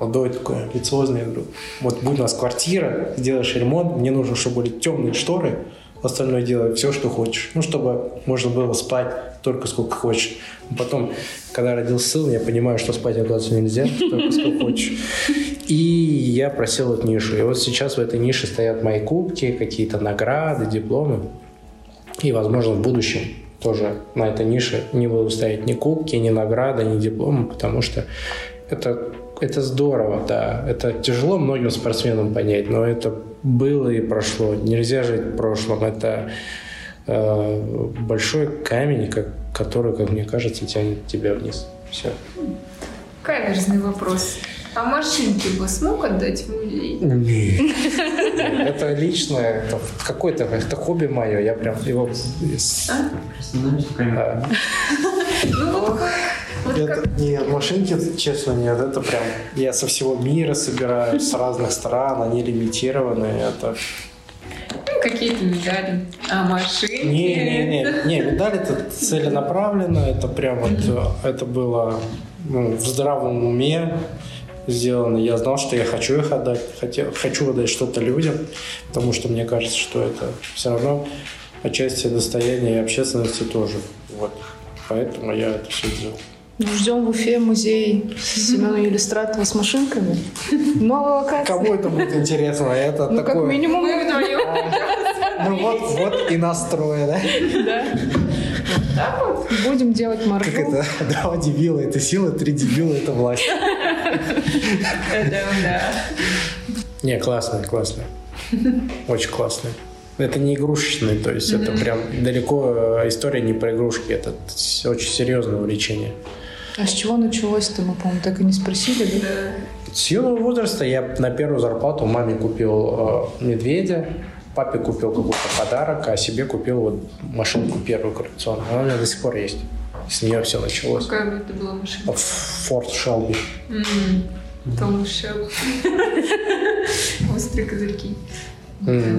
молодой, такой амбициозный, я говорю, вот будет у нас квартира, сделаешь ремонт, мне нужно, чтобы были темные шторы, остальное делай все, что хочешь. Ну, чтобы можно было спать только сколько хочешь. Потом, когда родился сын, я понимаю, что спать оказывается нельзя, только сколько хочешь. И я просил эту нишу. И вот сейчас в этой нише стоят мои кубки, какие-то награды, дипломы. И, возможно, в будущем тоже на этой нише не буду ставить ни кубки, ни награды, ни дипломы, потому что это, это здорово, да. Это тяжело многим спортсменам понять, но это было и прошло. Нельзя жить в прошлом. Это э, большой камень, как, который, как мне кажется, тянет тебя вниз. Все. Каверзный вопрос. А машинки бы смог отдать в музей? Нет. Это личное, это какое-то, это хобби мое. Я прям его... А? Ну, вот вот это, нет, машинки, честно, нет. Это прям... Я со всего мира собираю, с разных стран. Они лимитированные. Это ну, какие-то медали. А машинки? Не, не, не, не, медаль это целенаправленно, это прям вот, это было ну, в здравом уме сделано. Я знал, что я хочу их отдать, хотел, хочу отдать что-то людям, потому что мне кажется, что это все равно отчасти достояние общественности тоже. Вот. Поэтому я это все сделал. Ждем в Уфе музей Семена Иллюстратова с машинками. Новая локация. Кому это будет интересно? Это ну, такое... как минимум мы вдвоем. Ну вот, вот и настроя, да? Да. Так вот. Будем делать маршрут. Как это? Два дебила – это сила, три дебила – это власть. Да, да. Не, классный, классный. Очень классный. Это не игрушечный, то есть это прям далеко э, история не про игрушки, это очень серьезное увлечение. А с чего началось-то, мы, по-моему, так и не спросили, да? С юного возраста я на первую зарплату маме купил э, медведя, папе купил какой-то подарок, а себе купил вот машинку первую коллекционную. Она у меня до сих пор есть. С нее все началось. Какая это была машина? Форд Шелби. Том Шелби. Острые козырьки.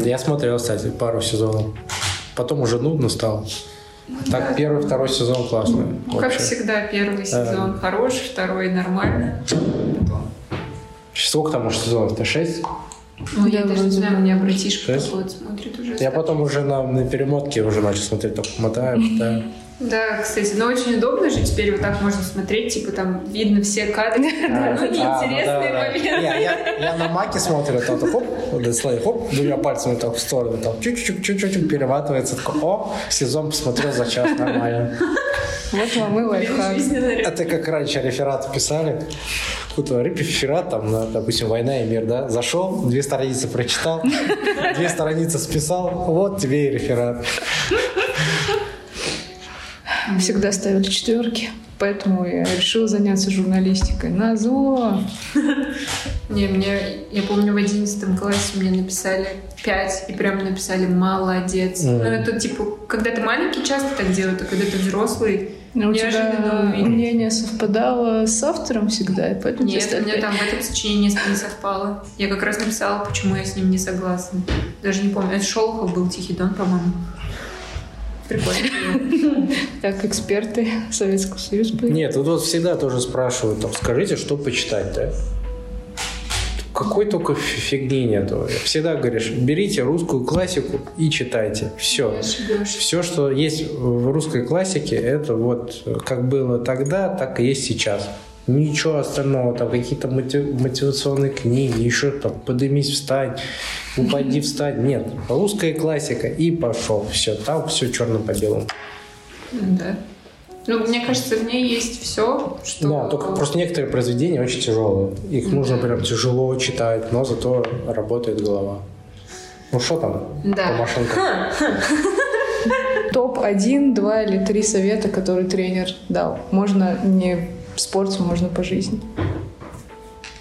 Я смотрел, кстати, пару сезонов. Потом уже нудно стало. Так, да. первый, второй сезон классный. Ну, как всегда, первый сезон а, хороший, второй нормально. Сколько там уже сезонов-то? Шесть? Ну, я даже не знаю, у меня братишка вот смотрит уже. Я потом уже на, на перемотке уже начал смотреть, только мотаю, мотаю. Да, кстати, но очень удобно же теперь вот так можно смотреть, типа там видно все кадры, ну неинтересные моменты. Я на маке смотрю, там хоп, дислей, хоп, двумя пальцами так в сторону, там чуть-чуть, чуть-чуть перематывается, такой, о, сезон посмотрел за час, нормально. Вот вам и лайфхак. Это как раньше рефераты писали. Какой-то реферат, там, допустим, «Война и мир», да? Зашел, две страницы прочитал, две страницы списал, вот тебе и реферат. Всегда ставили четверки. Поэтому я решила заняться журналистикой. На зло! Не, мне, я помню, в одиннадцатом классе мне написали пять, и прям написали «молодец». Ну, это типа, когда ты маленький, часто так делают, а когда ты взрослый, но у тебя мнение совпадало с автором всегда, и поэтому Нет, у меня там в этом сочинении не совпало. Я как раз написала, почему я с ним не согласна. Даже не помню. Это Шолохов был Тихий Дон, по-моему. Прикольно. Так, эксперты Советского Союза. Нет, тут вот всегда тоже спрашивают, там, скажите, что почитать, да? Какой только фигни нету. Всегда говоришь, берите русскую классику и читайте. Все. Все, что есть в русской классике, это вот как было тогда, так и есть сейчас. Ничего остального, там какие-то мотивационные книги, еще там подымись, встань, упади, встань. Нет, русская классика и пошел. Все, там все черно по белому. Да. Ну, мне кажется, в ней есть все, что... Да, только просто некоторые произведения очень тяжелые. Их да. нужно прям тяжело читать, но зато работает голова. Ну, что там да. по машинкам? Топ-1, 2 или 3 совета, которые тренер дал. Можно не в спорте, можно по жизни.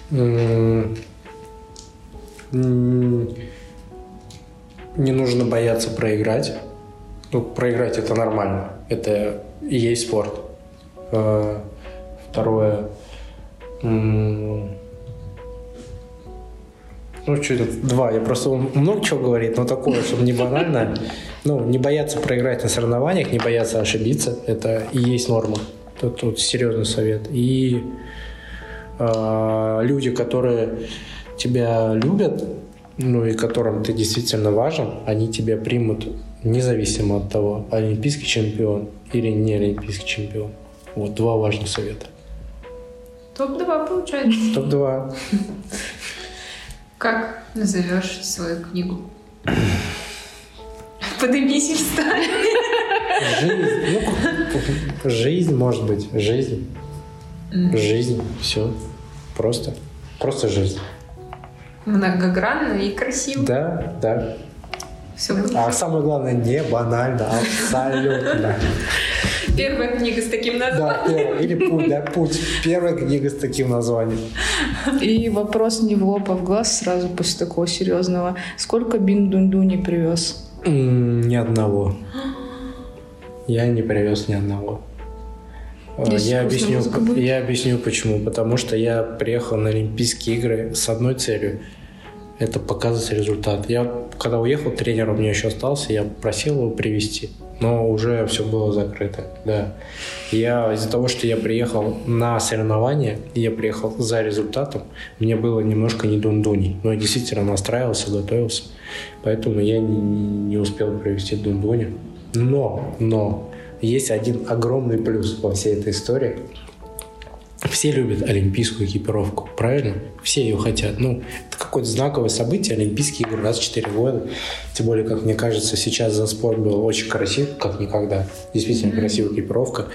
Не нужно бояться проиграть. Ну, проиграть это нормально. Это и есть спорт. Э, второе. Ну, что то два. Я просто много чего говорит, но такое, чтобы не банально. ну, не бояться проиграть на соревнованиях, не бояться ошибиться, это и есть норма. Тут, тут серьезный совет. И э, люди, которые тебя любят, ну и которым ты действительно важен, они тебя примут независимо от того, олимпийский чемпион или не олимпийский чемпион. Вот два важных совета. Топ-2 получается. Топ-2. Как назовешь свою книгу? Поднимись и встань. Жизнь, ну, жизнь, может быть, жизнь. Жизнь, все. Просто. Просто жизнь. Многогранно и красиво. Да, да. Все А самое главное, не банально, абсолютно. Первая книга с таким названием. Да, первая. Или путь, да, путь. Первая книга с таким названием. И вопрос не в лоб, а в глаз сразу после такого серьезного. Сколько бин не привез? Ни одного. Я не привез ни одного. Э, Если Я объясню, я объясню почему. Потому что я приехал на Олимпийские игры с одной целью. Это показывать результат. Я, когда уехал, тренер у меня еще остался, я просил его привести, но уже все было закрыто, да. Я из-за того, что я приехал на соревнования, я приехал за результатом, мне было немножко не дундуней. Но я действительно настраивался, готовился, поэтому я не, не успел привести дундуни. Но, но, есть один огромный плюс во всей этой истории. Все любят олимпийскую экипировку, правильно? Все ее хотят. Ну, это какое-то знаковое событие, Олимпийские игры раз в 4 года. Тем более, как мне кажется, сейчас за спорт был очень красив, как никогда. Действительно красивая экипировка.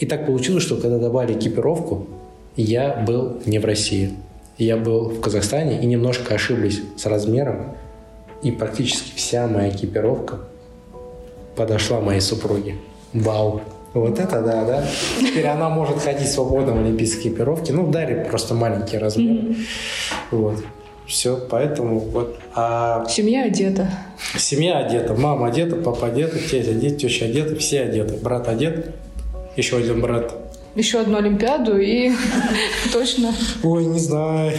И так получилось, что когда добавили экипировку, я был не в России. Я был в Казахстане и немножко ошиблись с размером. И практически вся моя экипировка подошла моей супруге. Вау. Вот это да, да. Теперь она может ходить свободно в олимпийской экипировке. Ну, дали просто маленький размер. Вот. Все, поэтому вот. А Семья одета. семья одета. Мама одета, папа одета, тетя одета, теща одета, все одеты. Брат одет, еще один брат. Еще одну Олимпиаду и точно. Ой, не знаю,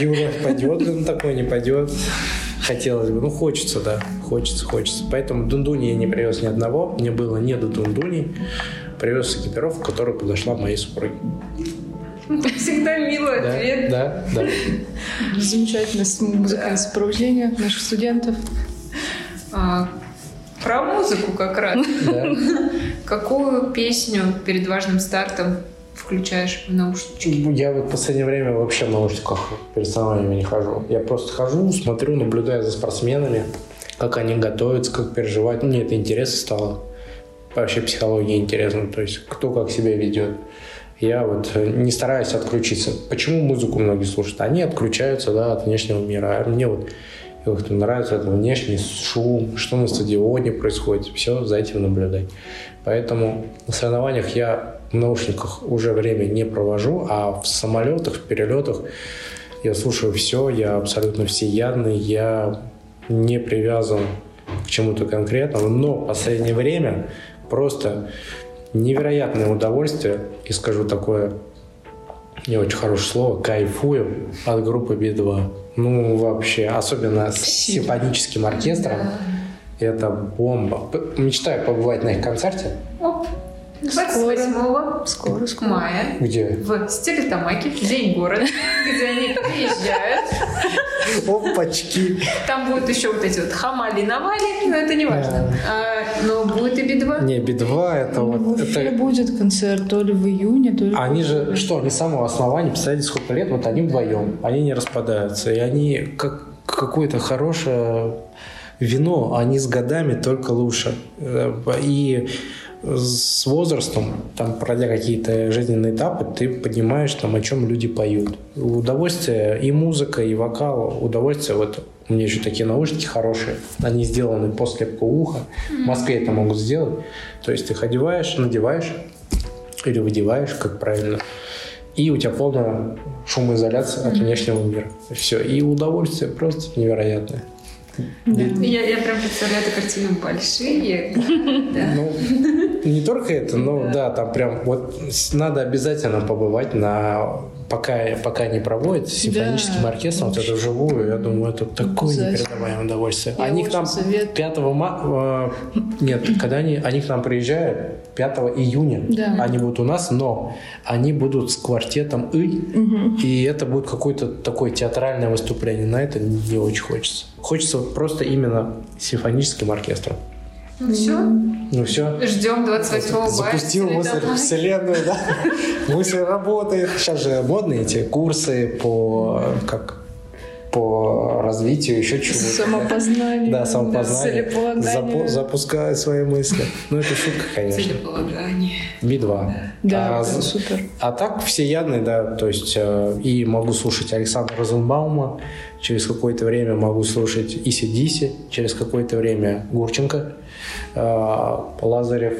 Юра пойдет ли он такой, не пойдет. Хотелось бы, ну хочется, да, хочется, хочется. Поэтому дундуни я не привез ни одного, мне было не до дундуней. Привез экипировку, которая подошла моей супруге. Всегда милый Да, ответ. да, да. Замечательное с- музыкальное сопровождение наших студентов. А, про музыку как раз. да. Какую песню перед важным стартом включаешь в наушнички? Я вот в последнее время вообще в наушниках перед соревнованиями не хожу. Я просто хожу, смотрю, наблюдаю за спортсменами, как они готовятся, как переживают. Мне это интересно стало. Вообще психология интересна, то есть кто как себя ведет. Я вот э, не стараюсь отключиться. Почему музыку многие слушают? Они отключаются да, от внешнего мира. А мне вот как-то нравится это внешний шум, что на стадионе происходит. Все за этим наблюдать. Поэтому на соревнованиях я в наушниках уже время не провожу, а в самолетах, в перелетах я слушаю все, я абсолютно всеядный, я не привязан к чему-то конкретному, но в последнее время просто невероятное удовольствие, и скажу такое не очень хорошее слово, кайфую от группы Би-2. Ну, вообще, особенно с симфоническим оркестром. Это бомба. Мечтаю побывать на их концерте. Оп. 28 Скоро, скоро. мая Где? в Стерлитамаке, День города, где они приезжают. Опачки. Там будут еще вот эти вот хамали-навали, но это не важно. А, но будет и Би-2. Не, Би-2 это вот... Уфе Это... будет концерт то ли в июне, то ли... Они же, что, они с самого основания, представляете, сколько лет, вот они вдвоем, они не распадаются, и они как какое-то хорошее вино, они с годами только лучше. Э, И с возрастом, там, пройдя какие-то жизненные этапы, ты понимаешь, там, о чем люди поют. Удовольствие и музыка, и вокал, удовольствие, вот у меня еще такие наушники хорошие, они сделаны по слепку уха, в Москве это могут сделать. То есть ты их одеваешь, надеваешь, или выдеваешь, как правильно, и у тебя полная шумоизоляция от внешнего мира. Все. И удовольствие просто невероятное. Я, я прям представляю эту картину большие. да. Ну, не только это, но да, там прям вот надо обязательно побывать на пока, пока не проводят симфоническим да, оркестром, вот это вживую, я думаю, это такое непередаваемое удовольствие. Я они к нам совет... 5 марта, э, нет, когда они, они к нам приезжают 5 июня, да. они будут у нас, но они будут с квартетом «И», угу. и это будет какое-то такое театральное выступление. На это не очень хочется. Хочется просто именно симфоническим оркестром. Ну все. Ну все. Ждем 28-го Запустил мысль в вселенную, да? Мысль работает. Сейчас же модные эти курсы по как по развитию еще чего-то. Самопознание. Да, самопознание. Запу- запускаю свои мысли. Ну, это шутка, конечно. Целеполагание. Би-2. Да, а, супер. А так всеядный, да, то есть э, и могу слушать Александра Розенбаума, через какое-то время могу слушать Иси Диси, через какое-то время Гурченко, Лазарев,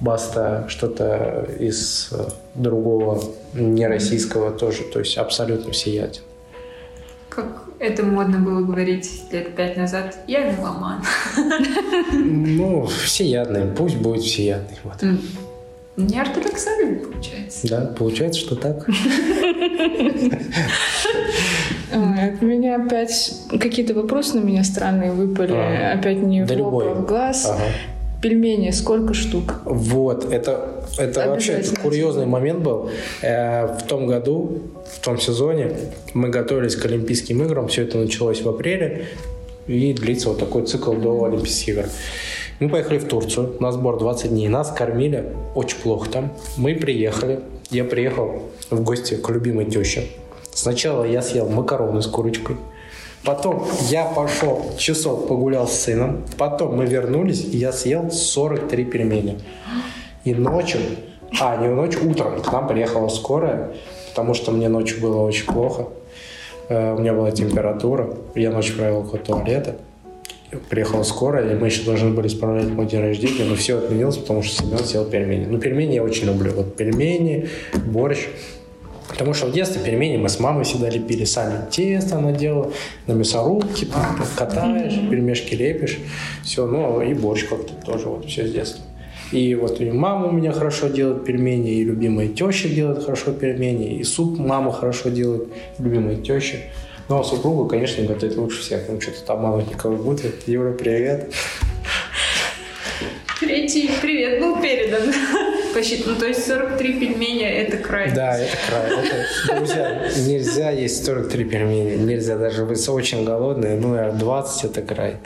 Баста, что-то из э, другого, не российского тоже, то есть абсолютно всеяден как это модно было говорить лет пять назад, я меломан. Ну, всеядный, пусть будет всеядный. Вот. Не ортодоксальный получается. Да, получается, что так. От меня опять какие-то вопросы на меня странные выпали. Опять не в лоб, а в глаз. Пельмени сколько штук? Вот, это, это вообще курьезный момент был. Э, в том году, в том сезоне, мы готовились к Олимпийским играм. Все это началось в апреле. И длится вот такой цикл до Олимпийских игр. Мы поехали в Турцию на сбор 20 дней. Нас кормили очень плохо там. Мы приехали. Я приехал в гости к любимой теще. Сначала я съел макароны с курочкой. Потом я пошел часов погулял с сыном. Потом мы вернулись, и я съел 43 пельмени. И ночью, а, не ночью, утром к нам приехала скорая, потому что мне ночью было очень плохо. Э, у меня была температура. Я ночью провел около туалета. Приехала скорая, и мы еще должны были справлять мой день рождения, но все отменилось, потому что Семен съел пельмени. Ну, пельмени я очень люблю. Вот пельмени, борщ. Потому что в детстве пельмени мы с мамой всегда лепили сами. Тесто она делала, на мясорубке там, катаешь, пельмешки лепишь. Все, ну и борщ как-то тоже, вот все с детства. И вот и мама у меня хорошо делает пельмени, и любимая теща делает хорошо пельмени, и суп мама хорошо делает, любимая теща. Ну, а супругу, конечно, готовит лучше всех. Ну, что-то там мама никого будет. Юра, привет. Третий привет был передан. Посчитано. Ну, то есть 43 пельменя – это край. Да, это край. Это, друзья, нельзя есть 43 пельмени. Нельзя. Даже вы очень голодные. Ну, 20 – это край.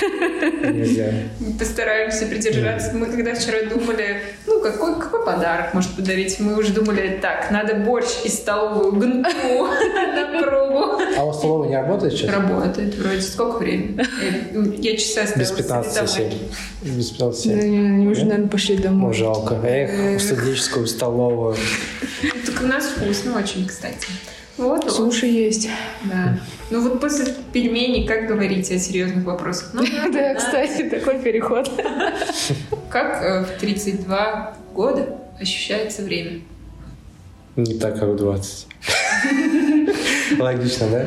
Нельзя. Постараемся придержаться. Мы когда вчера думали, ну, какой, какой подарок может подарить? Мы уже думали, так, надо борщ из столовую гнту на пробу. А у столовой не работает сейчас? Работает. Вроде сколько времени? Я часа Без 15 7. Без 15 7. Они уже, наверное, пошли домой. Ну, жалко. Эх, в студенческую столовую. Так у нас вкусно очень, кстати. Вот, Суши вот. есть. Да. Ну вот после пельменей как говорить о серьезных вопросах? Ну, да, кстати, такой переход. Как э, в 32 года ощущается время? Не так, как в 20. Логично, да?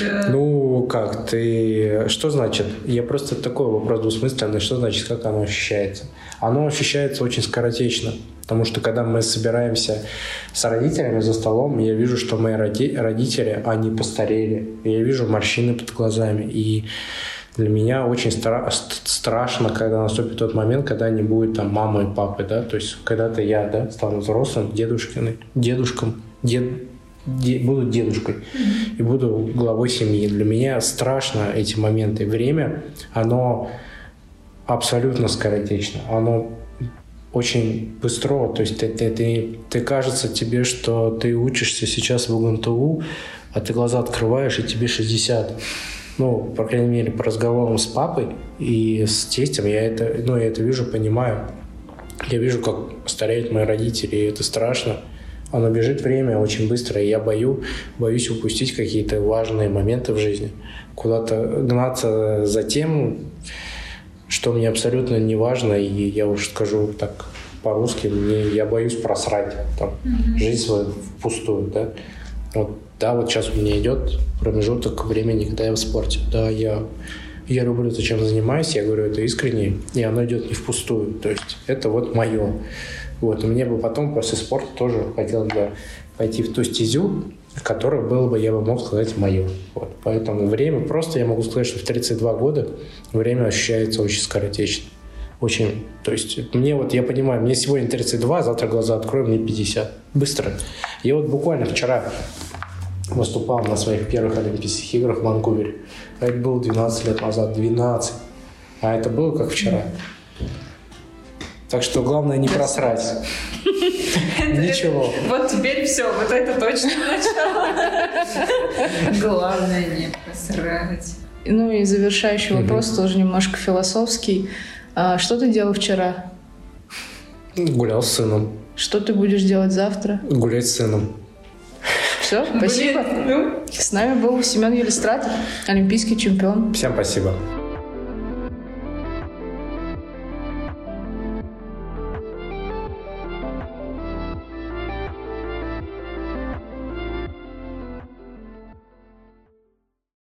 Да. Ну, как, ты... Что значит? Я просто такой вопрос двусмысленный. Что значит, как оно ощущается? Оно ощущается очень скоротечно. Потому что когда мы собираемся с родителями за столом, я вижу, что мои роди- родители, они постарели. Я вижу морщины под глазами. И для меня очень стра- страшно, когда наступит тот момент, когда не будет там мамы и папы, да, то есть когда-то я, да, стану взрослым, дедушкиной, дедушком, дед, де, буду дедушкой mm-hmm. и буду главой семьи. Для меня страшно эти моменты. Время, оно абсолютно скоротечно, оно очень быстро, то есть ты, ты, ты, ты кажется тебе, что ты учишься сейчас в УГНТУ, а ты глаза открываешь, и тебе 60 ну, по крайней мере, по разговорам с папой и с тестем, я это, ну, я это вижу, понимаю. Я вижу, как стареют мои родители, и это страшно. Оно бежит время очень быстро, и я бою, боюсь упустить какие-то важные моменты в жизни. Куда-то гнаться за тем, что мне абсолютно не важно, и я уж скажу так по-русски, мне, я боюсь просрать там, mm-hmm. жизнь свою впустую. Да? Вот да, вот сейчас у меня идет промежуток времени, когда я в спорте. Да, я, я люблю то, чем занимаюсь, я говорю это искренне, и оно идет не впустую. То есть это вот мое. Вот, и мне бы потом после спорта тоже хотелось бы пойти в ту стезю, которая было бы, я бы мог сказать, мое. Вот. Поэтому время просто, я могу сказать, что в 32 года время ощущается очень скоротечно. Очень, то есть мне вот, я понимаю, мне сегодня 32, завтра глаза открою, мне 50. Быстро. Я вот буквально вчера выступал на своих первых Олимпийских играх в Ванкувере. А это было 12 лет назад, 12. А это было как вчера. Так что главное не просрать. Ничего. Вот теперь все, вот это точно начало. Главное не просрать. Ну и завершающий вопрос тоже немножко философский. А, что ты делал вчера? Гулял с сыном. Что ты будешь делать завтра? Гулять с сыном. Все, спасибо. С нами был Семен Елистратов, олимпийский чемпион. Всем спасибо.